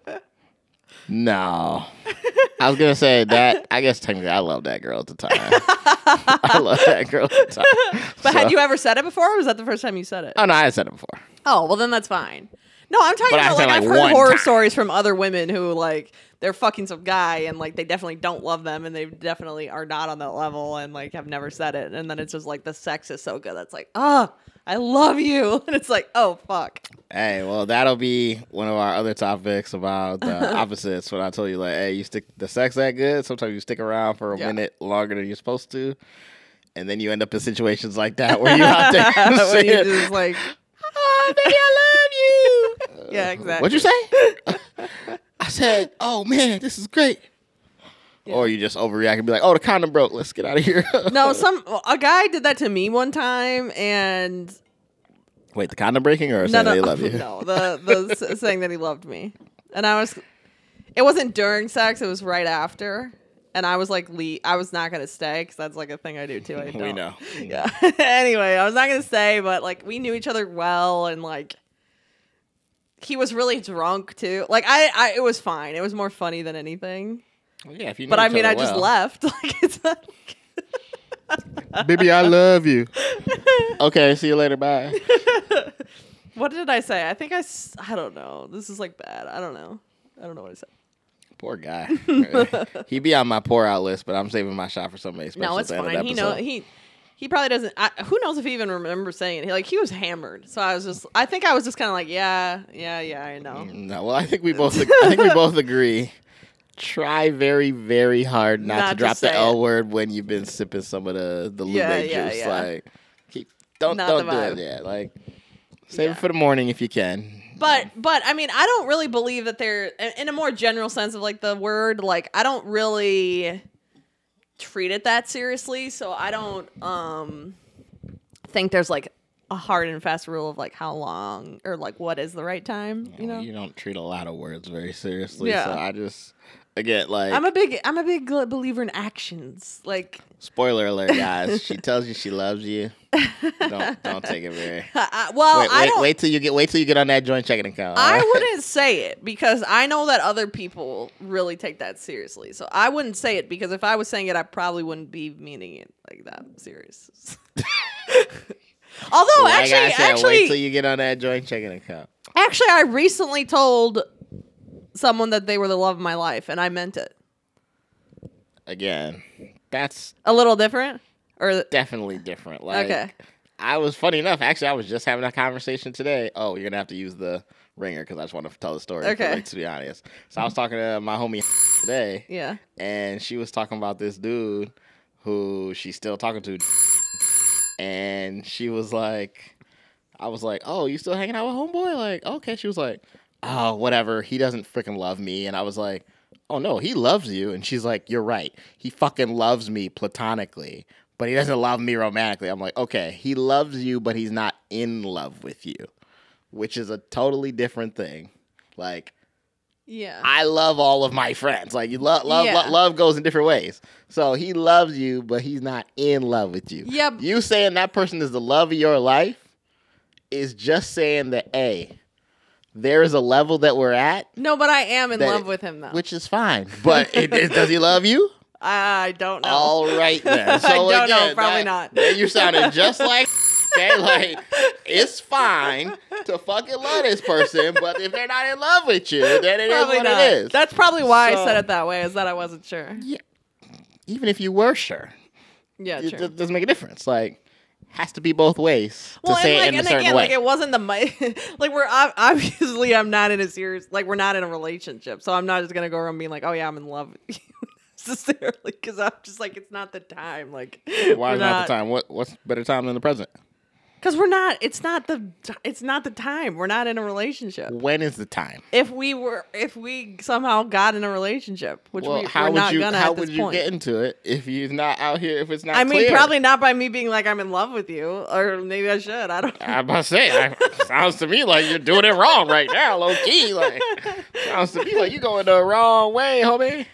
no, I was gonna say that. I guess technically, I love that girl at the time. I love that girl at the time. But So- had you ever said it before, or was that the first time you said it? Oh no, I had said it before. Oh, well then that's fine. No, I'm talking But about said, like, I've heard horror time. stories from other women who like they're fucking some guy and like they definitely don't love them and they definitely are not on that level and like have never said it and then it's just like the sex is so good that's like oh I love you and it's like oh fuck Hey, well, that'll be one of our other topics about the opposites. When I told you, like, hey, you stick the sex that good. Sometimes you stick around for a Yeah. minute longer than you're supposed to, and then you end up in situations like that where you're out there you saying, just like "Oh, baby, I love you." yeah exactly What'd you say? I said, "Oh man, this is great." Yeah. Or you just overreact and be like, "Oh, the condom broke. Let's get out of here." no some a guy did that to me one time and Wait, the condom breaking or no, saying no, they love you? no, the the saying that he loved me, and I was, it wasn't during sex; it was right after, and I was like, le- I was not gonna stay because that's like a thing I do too. I We know. Yeah. anyway, I was not gonna stay, but like we knew each other well, and like he was really drunk too. Like I, I, it was fine. It was more funny than anything. Well, yeah, if you But I mean, I other just left. Like it's like. Baby, I love you. Okay, see you later. Bye. what did I say? I think I. s- I don't know. This is like bad. I don't know. I don't know what I said. Poor guy. he be on my pour out list, but I'm saving my shot for somebody special. No, it's the end of the fine. He know he he probably doesn't. I, who knows if he even remembers saying it? He, like he was hammered, so I was just. I think I was just kind of like, yeah, yeah, yeah. I know. Mm, no, well, I think we both. I think we both agree. Try very, very hard not, Not to drop the L it. word when you've been sipping some of the the Yeah, Lube yeah, juice. yeah. Like, keep don't Not don't do it. Yeah, like save it for the morning if you can. But but I mean, I don't really believe that they're in a more general sense of like the word. Like I don't really treat it that seriously. So I don't um think there's like a hard and fast rule of like how long or like what is the right time. You know, you don't treat a lot of words very seriously. Yeah. So I just again like I'm a big I'm a big believer in actions. Like spoiler alert, guys. she tells you she loves you. Don't don't take it very. I, well, wait, I wait, don't. wait till you get wait till you get on that joint checking account. I right? wouldn't say it because I know that other people really take that seriously. So I wouldn't say it because if I was saying it, I probably wouldn't be meaning it like that serious. Although Like actually, said, actually, wait till you get on that joint checking account. actually, I recently told someone that they were the love of my life, and I meant it. Again, that's A little different, or definitely different. Like, Okay. I was funny enough. Actually, I was just having a conversation today. Oh, you're gonna have to use the ringer because I just want to tell the story. Okay. Like, to be honest, so I was talking to my homie today, yeah, and she was talking about this dude who she's still talking to, and she was like, I was like, oh, you still hanging out with homeboy? Like, okay. She was like, oh, whatever. He doesn't freaking love me, and I was like. Oh no, he loves you. And she's like, You're right. He fucking loves me platonically, but he doesn't love me romantically. I'm like, Okay, he loves you, but he's not in love with you, which is a totally different thing. Like, yeah, I love all of my friends. Like you love love Yeah. lo- love goes in different ways. So he loves you, but he's not in love with you. Yep. You saying that person is the love of your life is just saying that a there is a level that we're at, no, but I am in That- love with him though. which is fine. But it, it- does he love you? I don't know. All right then. I So don't know, probably that- not. You sounded just like okay, like it's fine to fucking love this person, but if they're not in love with you, then it is probably what not. it is. That's probably why So- I said it that way. Is that I wasn't sure. Even if you were sure, Yeah, it true. d- doesn't make a difference. Like, has to be both ways to well, say and like, it in a and certain again, way. like it wasn't the like we're ob- obviously I'm not in a serious like we're not in a relationship, so I'm not just gonna go around being like, oh yeah, I'm in love with you necessarily because I'm just like it's not the time. Like Why is not the time? What What's better time than the present? Because we're not. It's not the. It's not the time. We're not in a relationship. When is the time? If we were, if we somehow got in a relationship, which well, we, how we're would not you gonna how would you point. get into it if you're not out here? If it's not, I mean, clear? probably not by me being like I'm in love with you, or maybe I should. I don't. About to say, I, sounds to me like you're doing it wrong right now, low key. Like, sounds to me like you're going the wrong way, homie.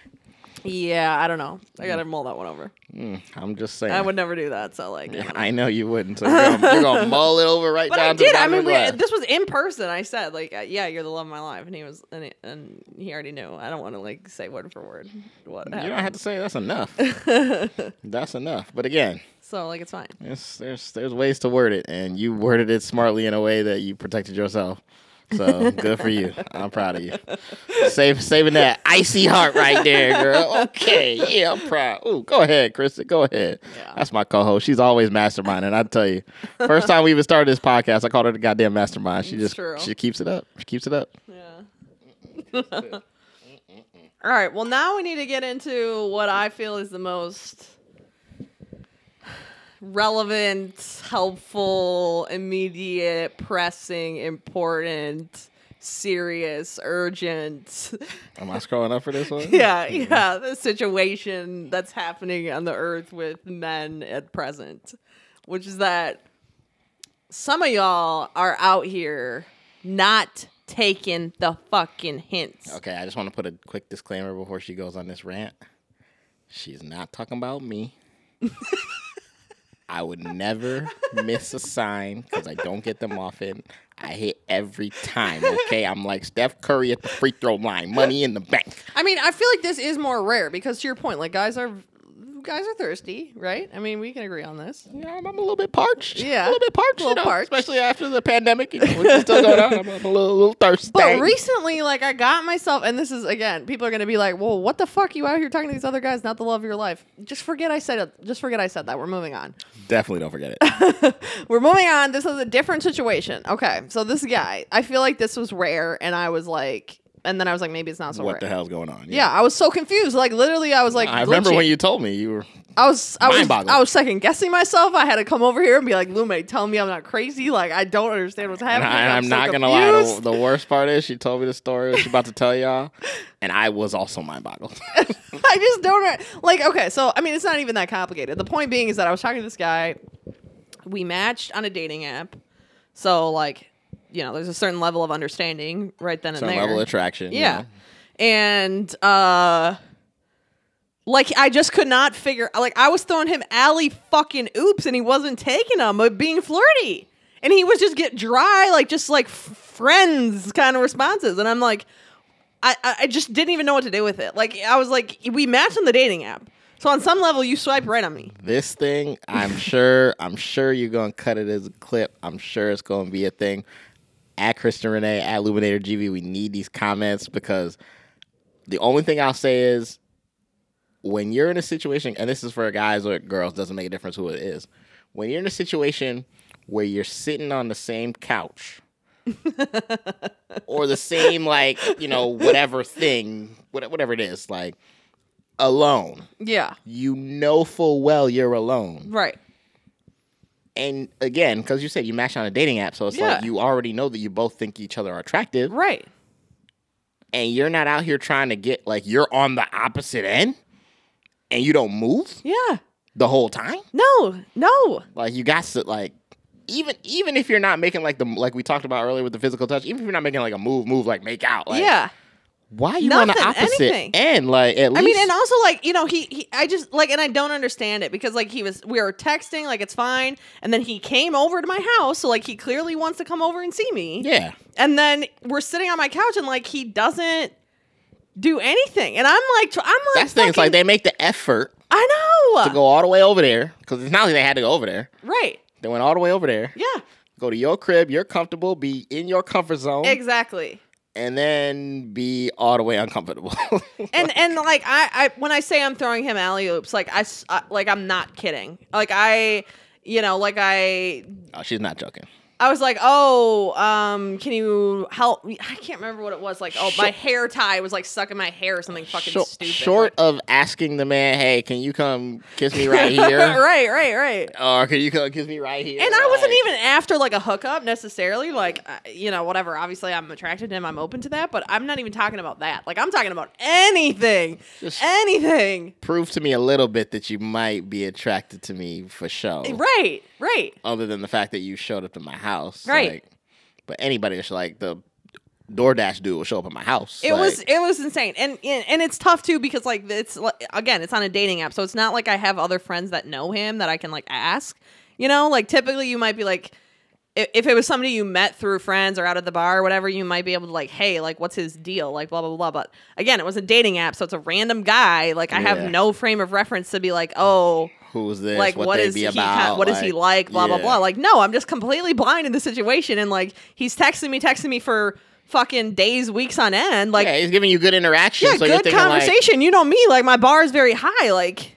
Yeah, I don't know. I gotta mull that one over. Mm, I'm just saying. I would never do that. So like, I Yeah, know. I know you wouldn't. So you're gonna, you're gonna mull it over right but down I to the did. I mean, we, this was in person. I said like, uh, yeah, you're the love of my life, and he was, and, he- and he already knew. I don't want to like say word for word what You don't have to say that's enough. that's enough. But again, so like, it's fine. it's, there's there's ways to word it, and you worded it smartly in a way that you protected yourself. So good for you. I'm proud of you. Save saving that icy heart right there, girl. Okay, yeah, I'm proud. Ooh, go ahead, Kristen. Go ahead. Yeah. That's my co-host. She's always masterminding. I tell you, first time we even started this podcast, I called her the goddamn mastermind. She just true. she keeps it up. She keeps it up. Yeah. All right. Well, now we need to get into what I feel is the most relevant, helpful, immediate, pressing, important, serious, urgent. Am I scrolling up for this one? yeah, yeah, the situation that's happening on the earth with men at present, which is that some of y'all are out here not taking the fucking hints. Okay, I just want to put a quick disclaimer before she goes on this rant. She's not talking about me. I would never miss a sign because I don't get them often. I hit every time. Okay, I'm like Steph Curry at the free throw line, money in the bank. I mean, I feel like this is more rare because to your point, like guys are guys are thirsty, right? I mean, we can agree on this. Yeah, I'm, I'm a little bit parched. Yeah, a little bit parched. a little you know, parched. especially after the pandemic, you know, which is still going on. I'm, I'm a little, little thirsty. But recently, like I got myself, and this is again, people are gonna be like, "Well, what the fuck? You out here talking to these other guys, not the love of your life?" Just forget I said it. Just forget I said that. We're moving on. Definitely don't forget it. We're moving on. This is a different situation. Okay, so this guy, I feel like this was rare, and I was like, and then I was like, maybe it's not so what the hell's going on? Yeah, I was so confused. Like literally, I was like, I remember when you told me you were. I was I was I was second guessing myself. I had to come over here and be like, Lume, tell me I'm not crazy. Like I don't understand what's And, happening. I, and I'm, so not gonna lie. The, the worst part is she told me the story she's about to tell y'all, and I was also mind boggled. I just don't like. Okay, so I mean, it's not even that complicated. The point being is that I was talking to this guy. We matched on a dating app, so like, you know, there's a certain level of understanding right then and there. level of attraction. you yeah, and uh, like I just could not figure. Like I was throwing him alley fucking oops, and he wasn't taking them, but being flirty, and he was just get dry, like just like friends kind of responses, and I'm like. I, I I just didn't even know what to do with it. Like I was like, we matched on the dating app, so on some level you swipe right on me. This thing, I'm sure, I'm sure you're gonna cut it as a clip. I'm sure it's gonna be a thing. At Kristen Renee, at Luminator GV, we need these comments because the only thing I'll say is when you're in a situation, and this is for guys or girls, doesn't make a difference who it is. When you're in a situation where you're sitting on the same couch or the same like you know whatever thing, whatever it is, like alone, Yeah, you know full well you're alone. right. And again, because you said you match on a dating app, so it's Yeah. like you already know that you both think each other are attractive, Right. and you're not out here trying to get like you're on the opposite end, and you don't move Yeah. the whole time. No. No. Like you got to like even even if you're not making like the like we talked about earlier with the physical touch, even if you're not making like a move, move like make out, like yeah. Why you on the opposite anything. end? Like at least I mean, and also like you know, he, he I just like, and I don't understand it because like he was we were texting like it's fine, and then he came over to my house, so like he clearly wants to come over and see me, yeah. and then we're sitting on my couch and like he doesn't do anything, and I'm like, I'm like, That's the thing. Like they make the effort I know, to go all the way over there because it's not like they had to go over there. right, They went all the way over there. yeah, Go to your crib. You're comfortable. Be in your comfort zone, exactly. And then be all the way uncomfortable. and and like I, I when I say I'm throwing him alley oops, like I, s- I- like I'm not kidding. Like I, you know, like I oh, she's not joking. I was like, oh, um, can you help me? I can't remember what it was. Like, oh, my hair tie was like stuck in my hair or something fucking Short, stupid. short of asking the man, "Hey, can you come kiss me right here?" right, right, right. Or can you come kiss me right here? And I wasn't even after like a hookup necessarily. Like, uh, you know, whatever. Obviously, I'm attracted to him. I'm open to that. But I'm not even talking about that. Like, I'm talking about anything, Just- anything. prove to me a little bit that you might be attracted to me for show. Right, right. Other than the fact that you showed up to my house. Right. Like, but anybody that's like the DoorDash dude will show up at my house. It Like, was it was insane, and and and it's tough too because like it's again it's on a dating app, so it's not like I have other friends that know him that I can like ask. You know, like typically you might be like, if, if it was somebody you met through friends or out at the bar or whatever, you might be able to like, hey, like what's his deal, like blah blah blah. But again, it was a dating app, so it's a random guy. Like I Yeah. have no frame of reference to be like, oh, who's this? like what what they is be he about? what is he like blah blah yeah. blah like no i'm just completely blind in the situation and like he's texting me texting me for fucking days weeks on end like yeah, he's giving you good interaction. yeah so you're good thinking, like, conversation you know me like my bar is very high like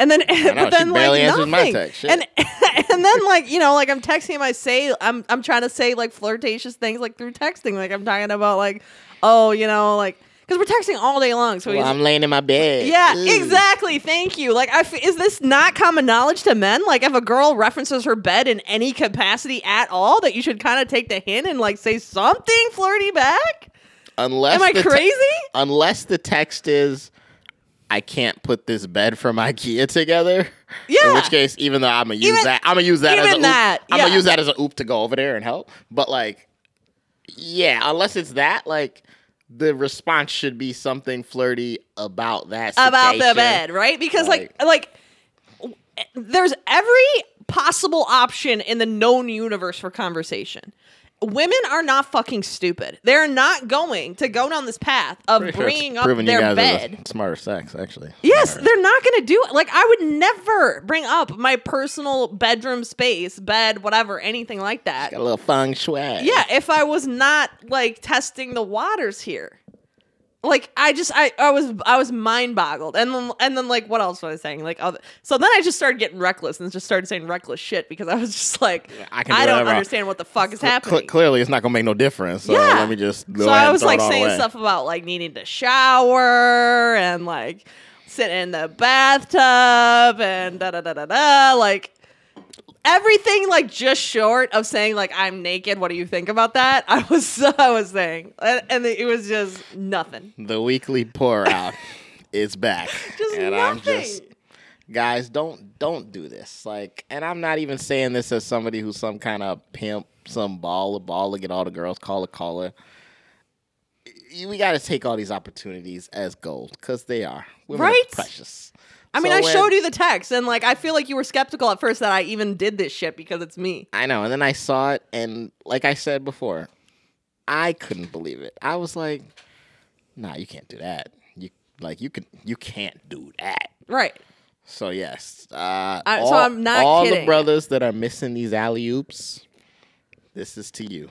and then know, but then like nothing text, and and then like you know like i'm texting him i say i'm i'm trying to say like flirtatious things like through texting like i'm talking about like oh you know like because we're texting all day long so well, I'm laying in my bed. yeah, Ugh. exactly. Thank you. Like, I f- is this not common knowledge to men? Like, if a girl references her bed in any capacity at all, that you should kind of take the hint and like say something flirty back. Unless Am I the te- crazy? unless the text is, I can't put this bed from IKEA together. Yeah. In which case, even though I'm gonna use Even- that, I'm gonna use that as a that, I'm gonna use that as a oop to go over there and help. But like, yeah, unless it's that, like, the response should be something flirty about that about the bed, right? Because like like eh, there's every possible option in the known universe for conversation. Women are not fucking stupid. They're not going to go down this path of Pretty sure bringing up proving you their bed. the smarter sex, actually. Yes, Alright. they're not going to do it. Like I would never bring up my personal bedroom space, bed, whatever, anything like that. got a little feng shui. Yeah, if I was not like testing the waters here. Like I just I, I was I was mind boggled and then and then like what else was I saying like other, so then I just started getting reckless and just started saying reckless shit because I was just like I can do I don't understand what the fuck is Cl- happening. clearly, it's not gonna make no difference. So Yeah. let me just go so I was like saying away. stuff about like needing to shower and like sitting in the bathtub and da da da da da like everything like just short of saying like I'm naked. What do you think about that? I was I was saying, and, it was just nothing. The weekly pour out is back, Just and nothing. I'm just guys don't don't do this like and i'm not even saying this as somebody who's some kind of pimp some baller baller get all the girls call a caller we got to take all these opportunities as gold because they are Women are Right? precious I mean, So I when- showed you the text, and like I feel like you were skeptical at first that I even did this shit because it's me. i know and then i saw it and like i said before i couldn't believe it i was like nah you can't do that you like you can you can't do that Right. So yes, uh, I- so all, I'm not all the brothers that are missing these alley oops. This is to you.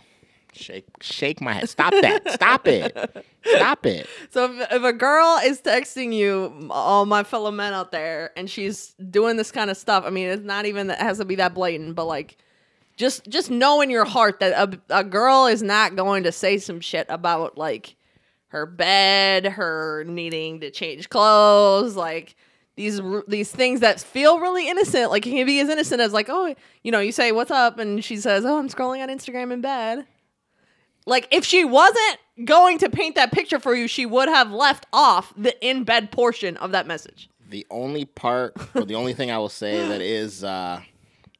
Shake, shake my head. Stop that. Stop it. Stop it. So if, if a girl is texting you, all my fellow men out there, and she's doing this kind of stuff, I mean, it's not even that it has to be that blatant, but like, just just know in your heart that a, a girl is not going to say some shit about like her bed, her needing to change clothes, like these these things that feel really innocent. Like it can be as innocent as like, oh, you know, you say what's up, and she says, oh, I'm scrolling on Instagram in bed. Like if she wasn't going to paint that picture for you, she would have left off the in bed portion of that message. The only part, or the only thing I will say that is uh,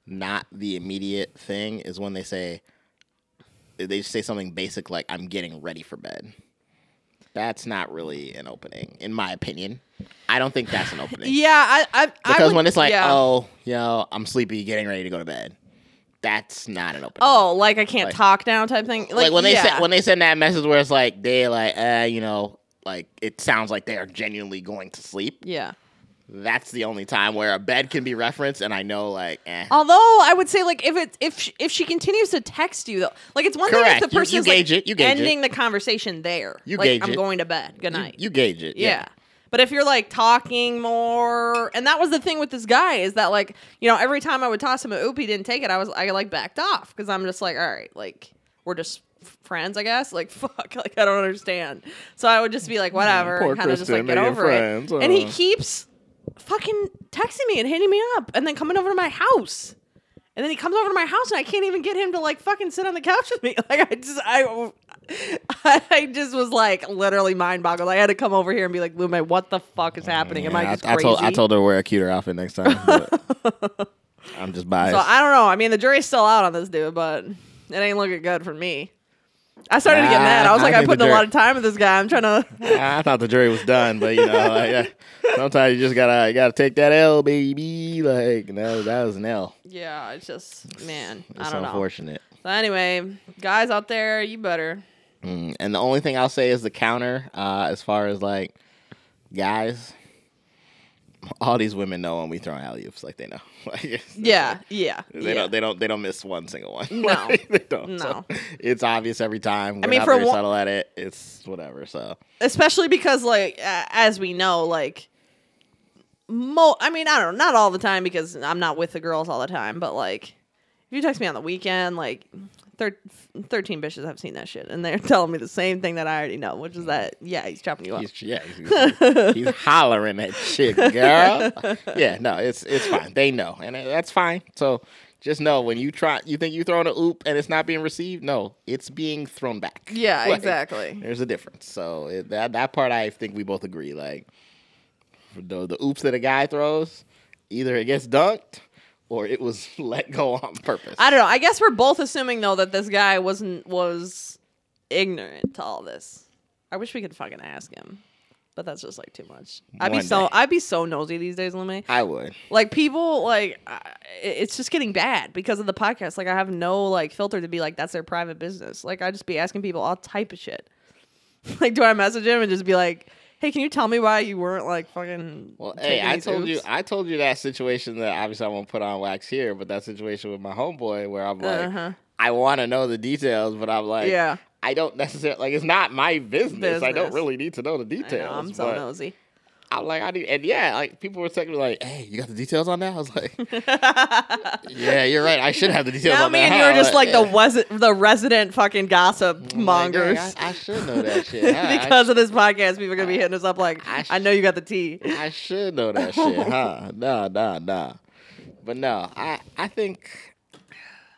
not the immediate thing is when they say they say something basic like "I'm getting ready for bed." That's not really an opening, in my opinion. I don't think that's an opening. Yeah, I, I I Because would- when it's like, yeah. oh, you know, I'm sleepy, getting ready to go to bed, that's not an open. oh, like I can't Like- talk now type thing. Like, Like, when they yeah. send when they send that message where it's like they like, uh, you know, like it sounds like they are genuinely going to sleep. yeah. That's the only time where a bed can be referenced, and I know like, eh. Although I would say like if it if she, if she continues to text you though, like it's one Correct. thing if the You- you person's gauge like, it. You gauge it. ending the conversation there. You like, gauge I'm it. going to bed. Good night. you gauge it. Yeah. But if you're like talking more, and that was the thing with this guy is that like you know every time I would toss him a oop, he didn't take it. I was I like backed off because I'm just like all right, like we're just friends, I guess. Like fuck, like I don't understand. So I would just be like whatever, and kind of just like get over friends, it. And he keeps fucking texting me and hitting me up, and then coming over to my house. And then he comes over to my house, and I can't even get him to like fucking sit on the couch with me. Like I just, I, I just was like literally mind boggled. I had to come over here and be like, Lume, what the fuck is happening? Am I just I, crazy? told I told her to wear a cuter outfit next time. I'm just biased. so I don't know. I mean, the jury's still out on this dude, but it ain't looking good for me. I started to get Nah, mad. I was I like, I put in a lot of time with this guy. I'm trying to. I thought the jury was done, but you know, like, sometimes you just gotta you gotta take that L, baby. Like that, that was an L. Yeah, it's just man. It's I don't know. unfortunate. So anyway, guys out there, you better. Mm, and the only thing I'll say is the counter, uh, as far as like guys. All these women know when we throw alley oops, like they know. Like, it's- Yeah, yeah. They yeah. don't. They don't. They don't miss one single one. No. Like, they don't. No. So, it's obvious every time. We're mean, not for one- subtle at it. It's whatever. So especially because like uh, as we know like mo i mean i don't know not all the time because i'm not with the girls all the time but like if you text me on the weekend like thir- 13 bitches have seen that shit and they're telling me the same thing that i already know which is that yeah he's chopping you up he's yeah, he's, he's hollering at chick, girl. Yeah, no, it's it's fine. They know, and that's fine. So just know when you try, you think you throwing a oop and it's not being received. No, it's being thrown back. yeah Like, exactly There's a difference. So it, that that part, I think we both agree. Like the the oops that a guy throws, either it gets dunked or it was let go on purpose. i don't know i guess we're both assuming though that this guy wasn't was ignorant to all this i wish we could fucking ask him but that's just like too much i'd be so day. i'd be so nosy these days Lume. I would. like people like I- it's just getting bad because of the podcast like i have no like filter to be like that's their private business like i just be asking people all type of shit like do i message him and just be like hey can you tell me why you weren't like fucking Well, hey, I told you. I told you that situation that obviously I won't put on wax here, but that situation with my homeboy where I'm like, Uh-huh. I want to know the details, but I'm like, Yeah. I don't necessarily like. It's not my business. I don't really need to know the I details. know, I'm so but nosy. I'm like, I need, and yeah, like people were texting me like, "Hey, you got the details on that?" I was like, "Yeah, you're right. I should have the details now on me that." and you are just like the yeah. wes- the resident fucking gossip I'm like, mongers. I, I should know that shit. huh? I because of this podcast, people are gonna be hitting us up like, I I, know you got the tea. I should know that shit, huh? Nah, nah, nah. But no, I I think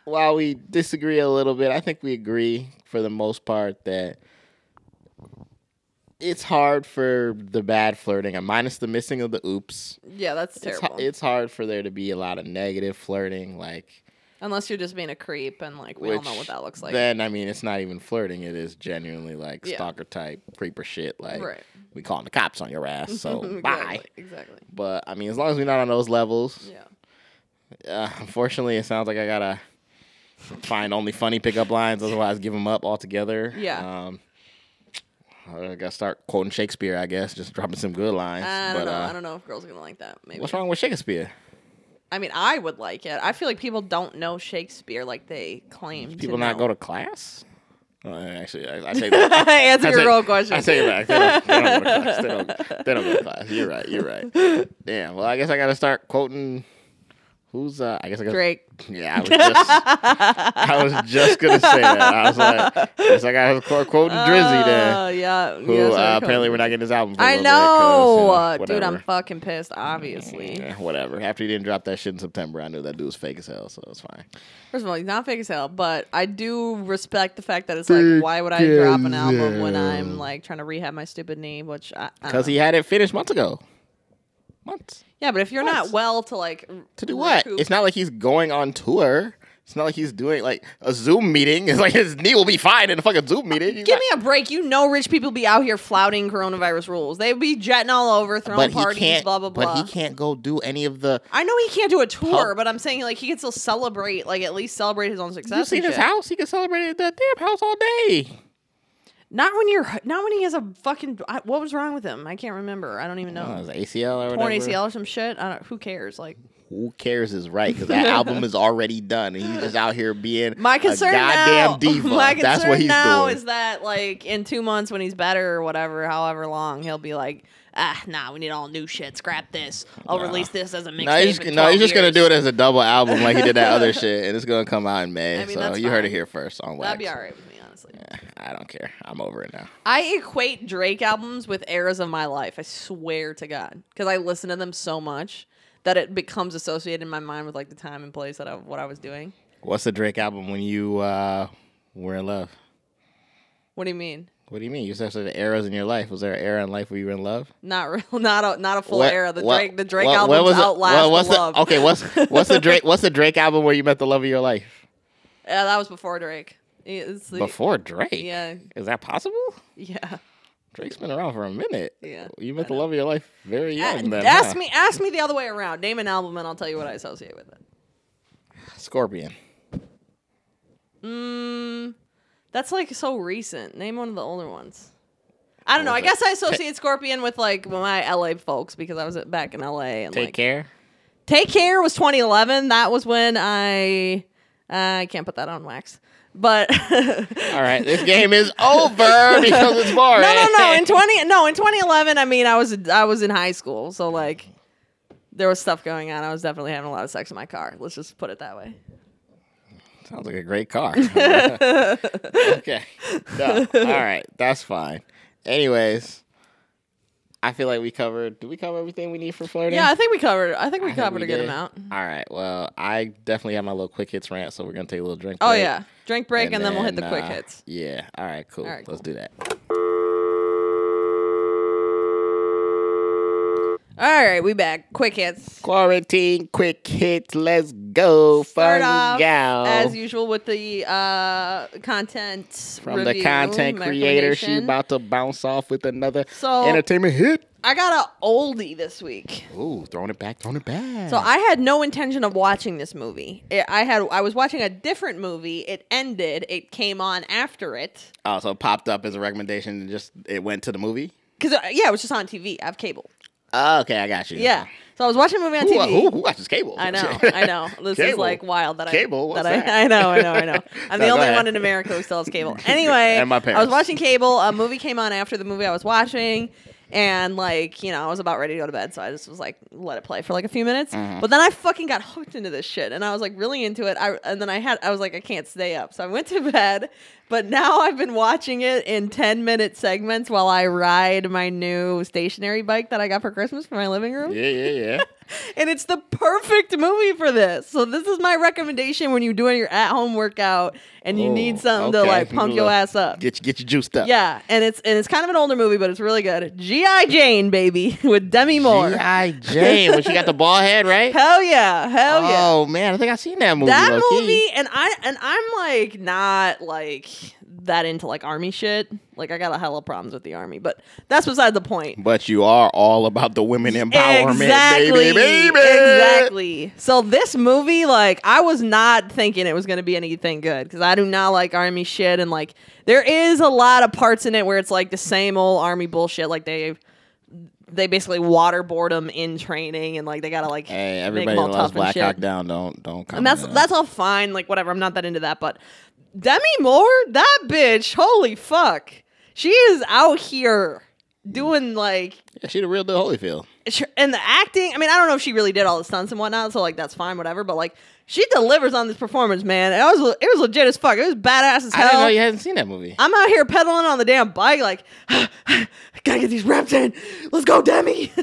while we disagree a little bit, I think we agree for the most part that it's hard for the bad flirting, and minus the missing of the oops. Yeah, that's It's, terrible. it's hard for there to be a lot of negative flirting, like Unless you're just being a creep, and like we all know what that looks like. Then I mean, it's not even flirting; it is genuinely like Yeah. stalker type creeper shit. Like right. we calling the cops on your ass, so exactly. bye. Exactly. But I mean, as long as we're not on those levels, Yeah. Uh, unfortunately, it sounds like I gotta find only funny pickup lines. Otherwise, give them up altogether. Yeah. Um, I gotta start quoting Shakespeare. I guess just dropping some good lines. I but don't know. uh, I don't know if girls are gonna like that. Maybe. what's wrong with Shakespeare? I mean, I would like it. I feel like people don't know Shakespeare like they claim. People to not know. go to class? Oh, actually, I, I take that. Answer I your real question. I take it back. They don't, they don't go to class. They don't, they don't go to class. You're right. You're right. Damn. Well, I guess I gotta start quoting. Who's uh? I guess I got Drake. Yeah, I was just, I was just gonna say that. I was like, guess I got to quoting Drizzy then, Uh, yeah. who yes, uh, apparently we're not getting his album. For a I know, bit you dude. I'm fucking pissed. Obviously. Yeah, whatever. After he didn't drop that shit in September, I knew that dude was fake as hell, so it's fine. First of all, he's not fake as hell, but I do respect the fact that it's like, why would I drop an album when. I'm like trying to rehab my stupid knee? Which I, I Because he had it finished months ago. Months. yeah, but if you're What? not well to like To do what? recoup- It's not like he's going on tour. It's not like he's doing like a Zoom meeting. It's like his knee will be fine in a fucking Zoom meeting. He's Give not- me a break. You know, rich people be out here flouting coronavirus rules. They be jetting all over, throwing but parties, blah blah blah. But he can't go do any of the. I know he can't do a tour, Pub- but I'm saying like he can still celebrate, like at least celebrate his own success. You seen his house? He can celebrate at that damn house all day. Not when you're, not when he has a fucking. I- What was wrong with him? I can't remember. I don't even know. Oh, ACL or Torn. ACL or some shit. I don't. Who cares? Like Who cares is right because that album is already done and he's just out here being my concern a goddamn now. diva. My concern That's what he's now doing. is that like in two months when he's better or whatever, however long, he'll be like. Ah, nah, we need all new shit. Scrap this. I'll Nah. release this as a mixtape. no, he's, in no, he's 12 just gonna do it as a double album like he did that other shit, and it's gonna come out in May. I mean, so you heard it here first on Wax. That'd be all right with me, honestly. Yeah, I don't care. I'm over it now. I equate Drake albums with eras of my life. I swear to God, because I listen to them so much that it becomes associated in my mind with like the time and place that I, what I was doing. What's the Drake album when you uh, were in love? What do you mean? What do you mean? You said the eras in your life. Was there an era in life where you were in love? Not real, not a not a full What- era. The what- Drake the Drake what- albums was outlast what- what's the the, love. Okay, what's what's the Drake? What's the Drake album where you met the love of your life? yeah, that was before Drake. It's the- Before Drake? Yeah, Is that possible? yeah. Drake's been around for a minute. Yeah, You met the love of your life very young. A- then, ask huh? me, ask me the other way around. Name an album, and I'll tell you what I associate with it. Scorpion. Mm, that's like so recent. Name one of the older ones. I don't know. I guess I associate Scorpion with like my LA folks because I was back in LA and Take like care. Take Care was 2011. That was when I I can't put that on wax. But All right, this game is over because it's boring. No, no, no. In 20 no, in 2011, I mean, I was I was in high school, so like there was stuff going on. I was definitely having a lot of sex in my car. Let's just put it that way. Sounds like a great car. okay. No. All right. That's fine. Anyways, I feel like we covered. Did we cover everything we need for flirting? Yeah, I think we covered. I think we I think covered we a good did. amount. All right. Well, I definitely have my little quick hits rant, so we're gonna take a little drink. Oh break. yeah, drink break and, then, we'll hit the quick uh, hits. Yeah. All right. Cool. All right, Let's cool. do that. All right, we back. Quick hits. Quarantine quick hits. Let's go. Start Fun off gal. as usual with the uh, content From the content creator, she about to bounce off with another So entertainment hit. I got a oldie this week. Ooh, throwing it back, throwing it back. So I had no intention of watching this movie. It, I had I was watching a different movie. It ended. It came on after it Oh, so it popped up as a recommendation and just it went to the movie? because yeah, it was just on TV. I have cable. Oh, okay, I got you. Yeah. So I was watching a movie on Who, TV. who, who watches cable? I know, I know. This is like wild that I Cable? What's that, that? I I know, I know, I know. I'm No, the only ahead. one in America who still has cable. Anyway, And my I was watching cable. A movie came on after the movie I was watching, and like you know, I was about ready to go to bed, so I just was like, let it play for like a few minutes. Mm-hmm. But then I fucking got hooked into this shit, and I was like really into it. I and then I had I was like, I can't stay up, so I went to bed. But now I've been watching it in 10 minute segments while I ride my new stationary bike that I got for Christmas for my living room Yeah, yeah, yeah. and it's the perfect movie for this. So this is my recommendation when you're doing your at-home workout and you Oh, need something to like pump your ass up. Get you, get you juiced up. Yeah, and it's and it's kind of an older movie, but it's really good. G.I. Jane, baby, with Demi Moore. G.I. Jane, when she got the ball head, right? Hell yeah, hell yeah. Oh man, I think I've seen that movie. that movie, and I and I'm like not like that into like army shit. Like I got a hella problems with the army, but that's beside the point. But you are all about the women empowerment, exactly, baby, baby. Exactly. So this movie, like, I was not thinking it was going to be anything good because I do not like army shit, and like, there is a lot of parts in it where it's like the same old army bullshit. Like they, they basically waterboard them in training, and like they gotta like Hey, make everybody 'em all that tough loves and shit. Hawk Down. Don't don't come. And that's that's all fine. Like whatever. I'm not that into that, but Demi Moore, that bitch, holy fuck, she is out here doing like yeah, she the real deal Holyfield. And the acting. I mean, I don't know if she really did all the stunts and whatnot, so like that's fine, whatever. But like, she delivers on this performance, man. It was it was legit as fuck. It was badass as hell. I didn't know you hadn't seen that movie. I'm out here pedaling on the damn bike, like, gotta get these reps in. Let's go, Demi.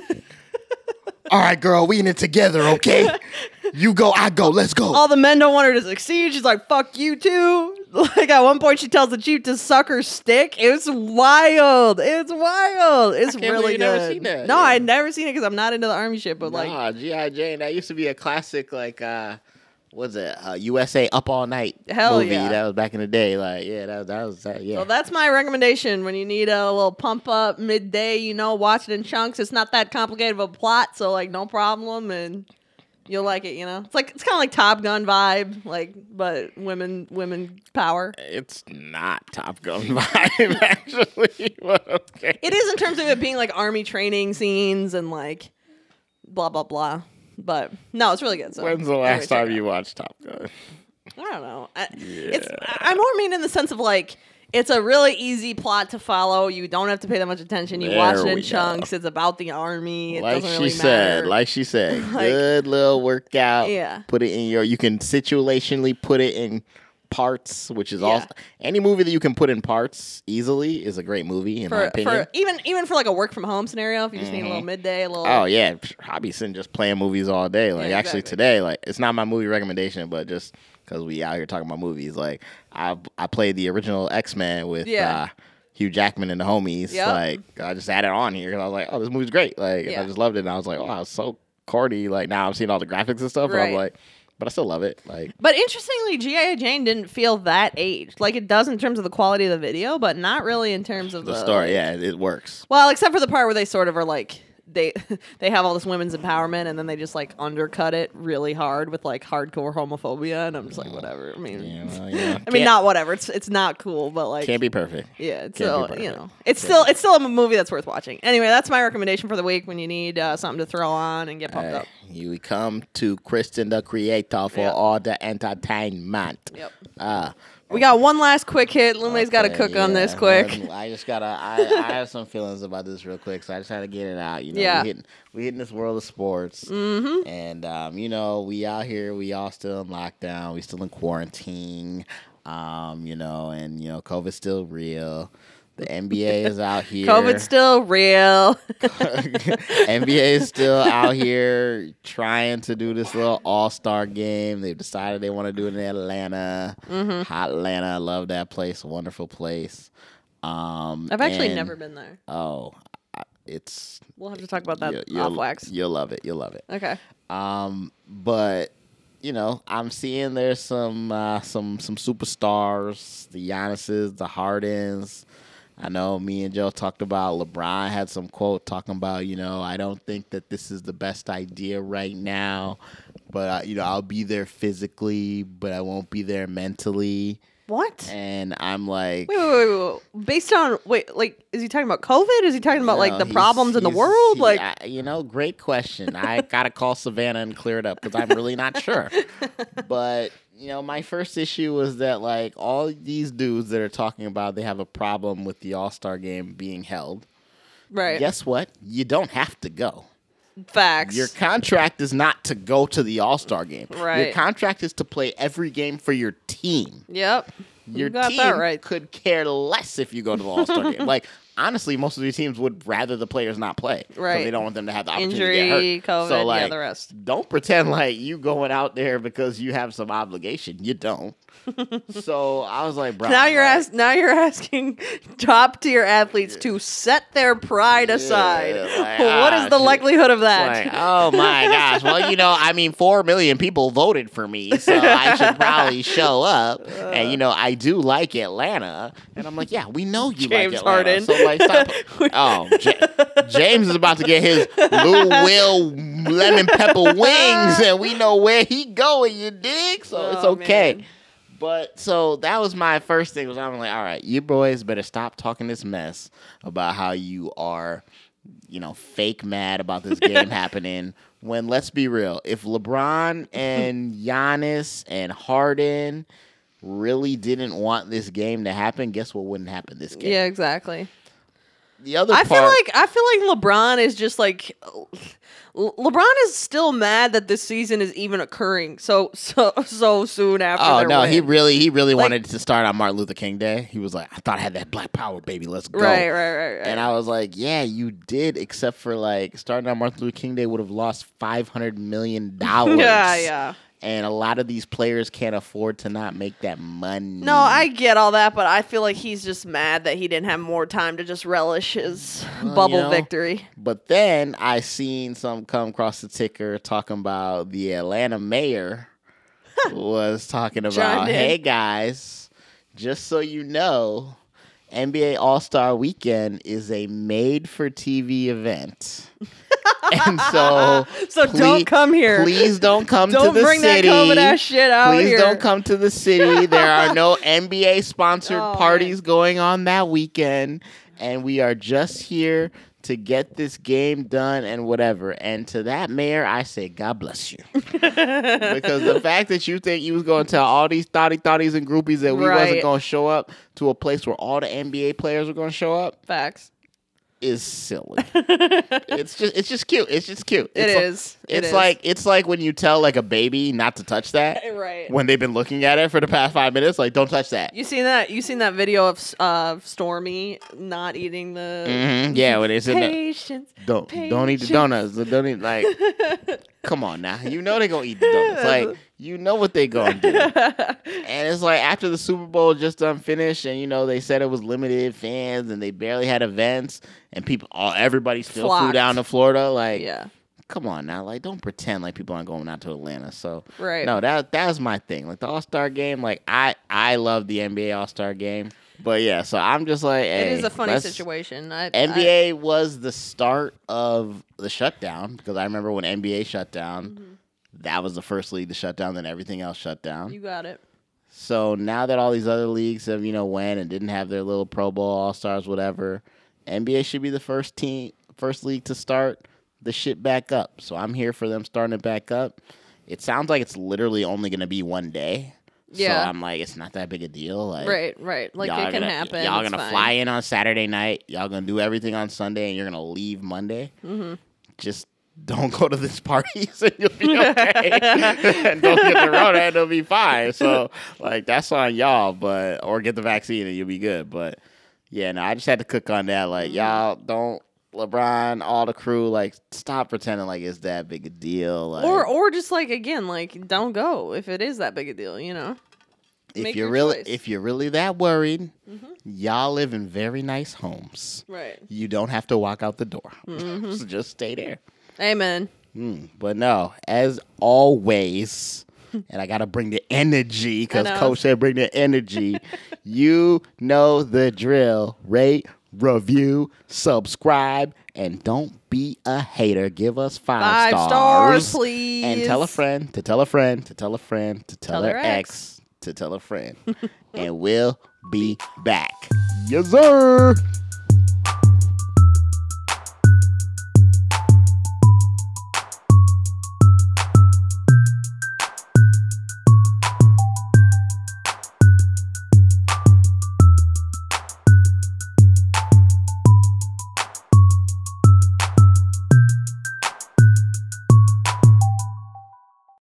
All right, girl, we in it together, okay? you go, I go. Let's go. all the men don't want her to succeed. She's like, fuck you too. Like at one point, she tells the chief to suck her stick. It's wild. It's wild. It's can't really good. never seen that. No, Yeah. I'd never seen it because I'm not into the army shit. But like, nah, GI Jane. That used to be a classic, like uh, what's it? Uh, USA Up All Night Hell movie. yeah. That was back in the day. Like, yeah, that that was that. Yeah. So that's my recommendation when you need a little pump up midday, you know, watch it in chunks. It's not that complicated of a plot, so like no problem and you'll like it, you know. It's like it's kind of like Top Gun vibe, like but women women power. it's not Top Gun vibe, actually. okay. It is in terms of it being like army training scenes and like blah blah blah. But no, it's really good. So When's the last time you watched Top Gun? I don't know. I, It's I- more mean in the sense of like it's a really easy plot to follow. You don't have to pay that much attention. You watch it in we go. chunks. It's about the army. It like doesn't she really said, like she said, Like- good little workout. Yeah. Put it in your. You can situationally put it in parts, which is Yeah. also any movie that you can put in parts easily is a great movie in my opinion. for even even for like a work from home scenario, if you just need a little midday, a little. Oh yeah, be sitting just playing movies all day. Like Yeah, actually exactly. today, like it's not my movie recommendation, but just because we out here talking about movies, like I I played the original X Men with Yeah. uh, Hugh Jackman and the homies. Yep. Like I just added on here because I was like, oh, this movie's great. Like. I just loved it. And I was like, oh, I was so corny. Like now I'm seeing all the graphics and stuff, and I'm like, but I still love it. Like But interestingly, G.I. Jane didn't feel that aged. Like it does in terms of the quality of the video, but not really in terms of the the, story, yeah, it, it works. Well, except for the part where they sort of are like they they have all this women's empowerment and then they just like undercut it really hard with like hardcore homophobia and I'm just like whatever. I mean Yeah, well, yeah. I mean Can't- not whatever. It's it's not cool, but like Can't be perfect. yeah, it's can't be still perfect. you know it's still it's still a movie that's worth watching. Anyway, that's my recommendation for the week when you need uh, something to throw on and get pumped up. You come to Kristen the Creator for Yeah. all the entertainment. Yep. Uh, We got one last quick hit. Lume's got to okay, cook on this quick. I just gotta. I, I have some feelings about this real quick, so I just had to get it out. You know, Yeah. we hitting we hitting this world of sports, mm-hmm. and um, you know, we out here, we all still in lockdown, we still in quarantine, um, you know, and you know, COVID's still real. The NBA is out here. COVID's still real. NBA is still out here trying to do this little All Star game. They've decided they want to do it in Atlanta. Mm-hmm. Hot Atlanta, I love that place. Wonderful place. Um, I've actually and- never been there. Oh, it's We'll have to talk about that you- you'll, off wax. You'll love it. You'll love it. Okay. Um, but you know, I'm seeing there's some uh, some some superstars, the Giannis's, the Hardens. I know me and Joe talked about LeBron had some quote talking about, you know, I don't think that this is the best idea right now, but uh, you know, I'll be there physically, but I won't be there mentally. What? and I'm like, Wait, wait, wait, wait. Based on wait, like, is he talking about COVID? Is he talking about like the problems in the world? he- like, I- you know, great question. I gotta call Savannah and clear it up because I'm really not sure. But you know, my first issue was that like all these dudes that are talking about they have a problem with the All Star game being held. right? Guess what? You don't have to go. Facts. Your contract is not to go to the All Star game. Right. Your contract is to play every game for your team. yep. Your you team that right. could care less if you go to the All Star game. Like honestly, most of these teams would rather the players not play. Right. They don't want them to have the opportunity Injury, to get hurt. COVID, so yeah, like, the rest. don't pretend like you going out there because you have some obligation. You don't. so I was like, bro. Now you're like, ask, now you're asking top tier athletes to set their pride aside. like, what ah, is the shit. likelihood of that? like, oh my gosh. Well, you know, I mean, four million people voted for me, so I should probably show up. And you know, I do like Atlanta, and I'm like, yeah, we know you James like Atlanta. Harden. So like, stop. Oh, Ja- James is about to get his Lou Will lemon pepper wings, and we know where he going. You dig? So it's Oh, okay. man. But so that was my first thing. Was I'm like, all right, you boys better stop talking this mess about how you are, you know, fake mad about this game happening. When let's be real, if LeBron and Giannis and Harden really didn't want this game to happen, guess what wouldn't happen this game? yeah, exactly. The other I part, feel like I feel like LeBron is just like Le- LeBron is still mad that this season is even occurring so so so soon after. Oh no, win. he really he really Like- wanted to start on Martin Luther King Day. He was like, I thought I had that black power, baby. Let's go. right, right, right, right. And I was like, yeah, you did, except for like starting on Martin Luther King Day would have lost five hundred million dollars. yeah, yeah. And a lot of these players can't afford to not make that money. No, I get all that, but I feel like he's just mad that he didn't have more time to just relish his Well, bubble you know, victory. But then I seen some come across the ticker talking about the Atlanta mayor was talking about, hey guys, just so you know, NBA All Star Weekend is a made for TV event. and so So don't come here. Please don't come Don't to the bring that city. COVID ass shit out Please here. don't come to the city. There are no NBA sponsored Oh, parties going on that weekend. And we are just here to get this game done and whatever. And to that mayor, I say, God bless you. because the fact that you think you was going to tell all these thotty thotties and groupies that we wasn't going to show up to a place where all the NBA players were going to show up Facts. Is silly. it's just it's just cute. It's just cute. It it's like- is. It it's is. like it's like when you tell like a baby not to touch that Right. when they've been looking at it for the past five minutes. Like, don't touch that. You seen that? You seen that video of uh, Stormy not eating the Mm-hmm. Yeah, when said that, patience? don't don't eat the donuts. Don't eat like. come on now, you know they're gonna eat the donuts. Like you know what they gonna do. And it's like after the Super Bowl just done finished, and you know they said it was limited fans, and they barely had events, and people, all everybody still flew down to Florida. Like, yeah. come on now, like don't pretend like people aren't going out to Atlanta. So Right. no, that that's my thing. Like the All Star game, like I I love the NBA All Star game, but yeah, so I'm just like, It hey, is a funny situation. I, I- NBA was the start of the shutdown because I remember when NBA shut down, Mm-hmm. That was the first league to shut down. Then everything else shut down. you got it. So now that all these other leagues have, you know, went and didn't have their little Pro Bowl All Stars, whatever, NBA should be the first team, first league to start the shit back up. So I'm here for them starting it back up. It sounds like it's literally only going to be one day. Yeah. So I'm like, it's not that big a deal. Like, Right, right. Like it can gonna, happen. Y'all it's gonna fine. fly in on Saturday night. Y'all gonna do everything on Sunday, and you're gonna leave Monday. Mm-hmm. Just don't go to this party and you'll be okay. and don't get the Rona, and it'll be fine. So, like, that's on y'all. But or get the vaccine, and you'll be good. But yeah, no, I just had to cook on that. Like, Mm-hmm. y'all don't. LeBron, all the crew, like, stop pretending like it's that big a deal. Like, Or or just like again, like don't go if it is that big a deal, you know. if make you're really, choice. if you're really that worried, Mhm. y'all live in very nice homes. Right. you don't have to walk out the door. Mm-hmm. so just stay there. Amen. Mm, but no, as always, and I got to bring the energy because Coach said bring the energy. you know the drill. Rate, review, subscribe, and don't be a hater. Give us five, Five stars, please. And tell a friend to tell a friend to tell a friend to tell, Tell their their ex to tell a friend. and we'll be back. Yes, sir.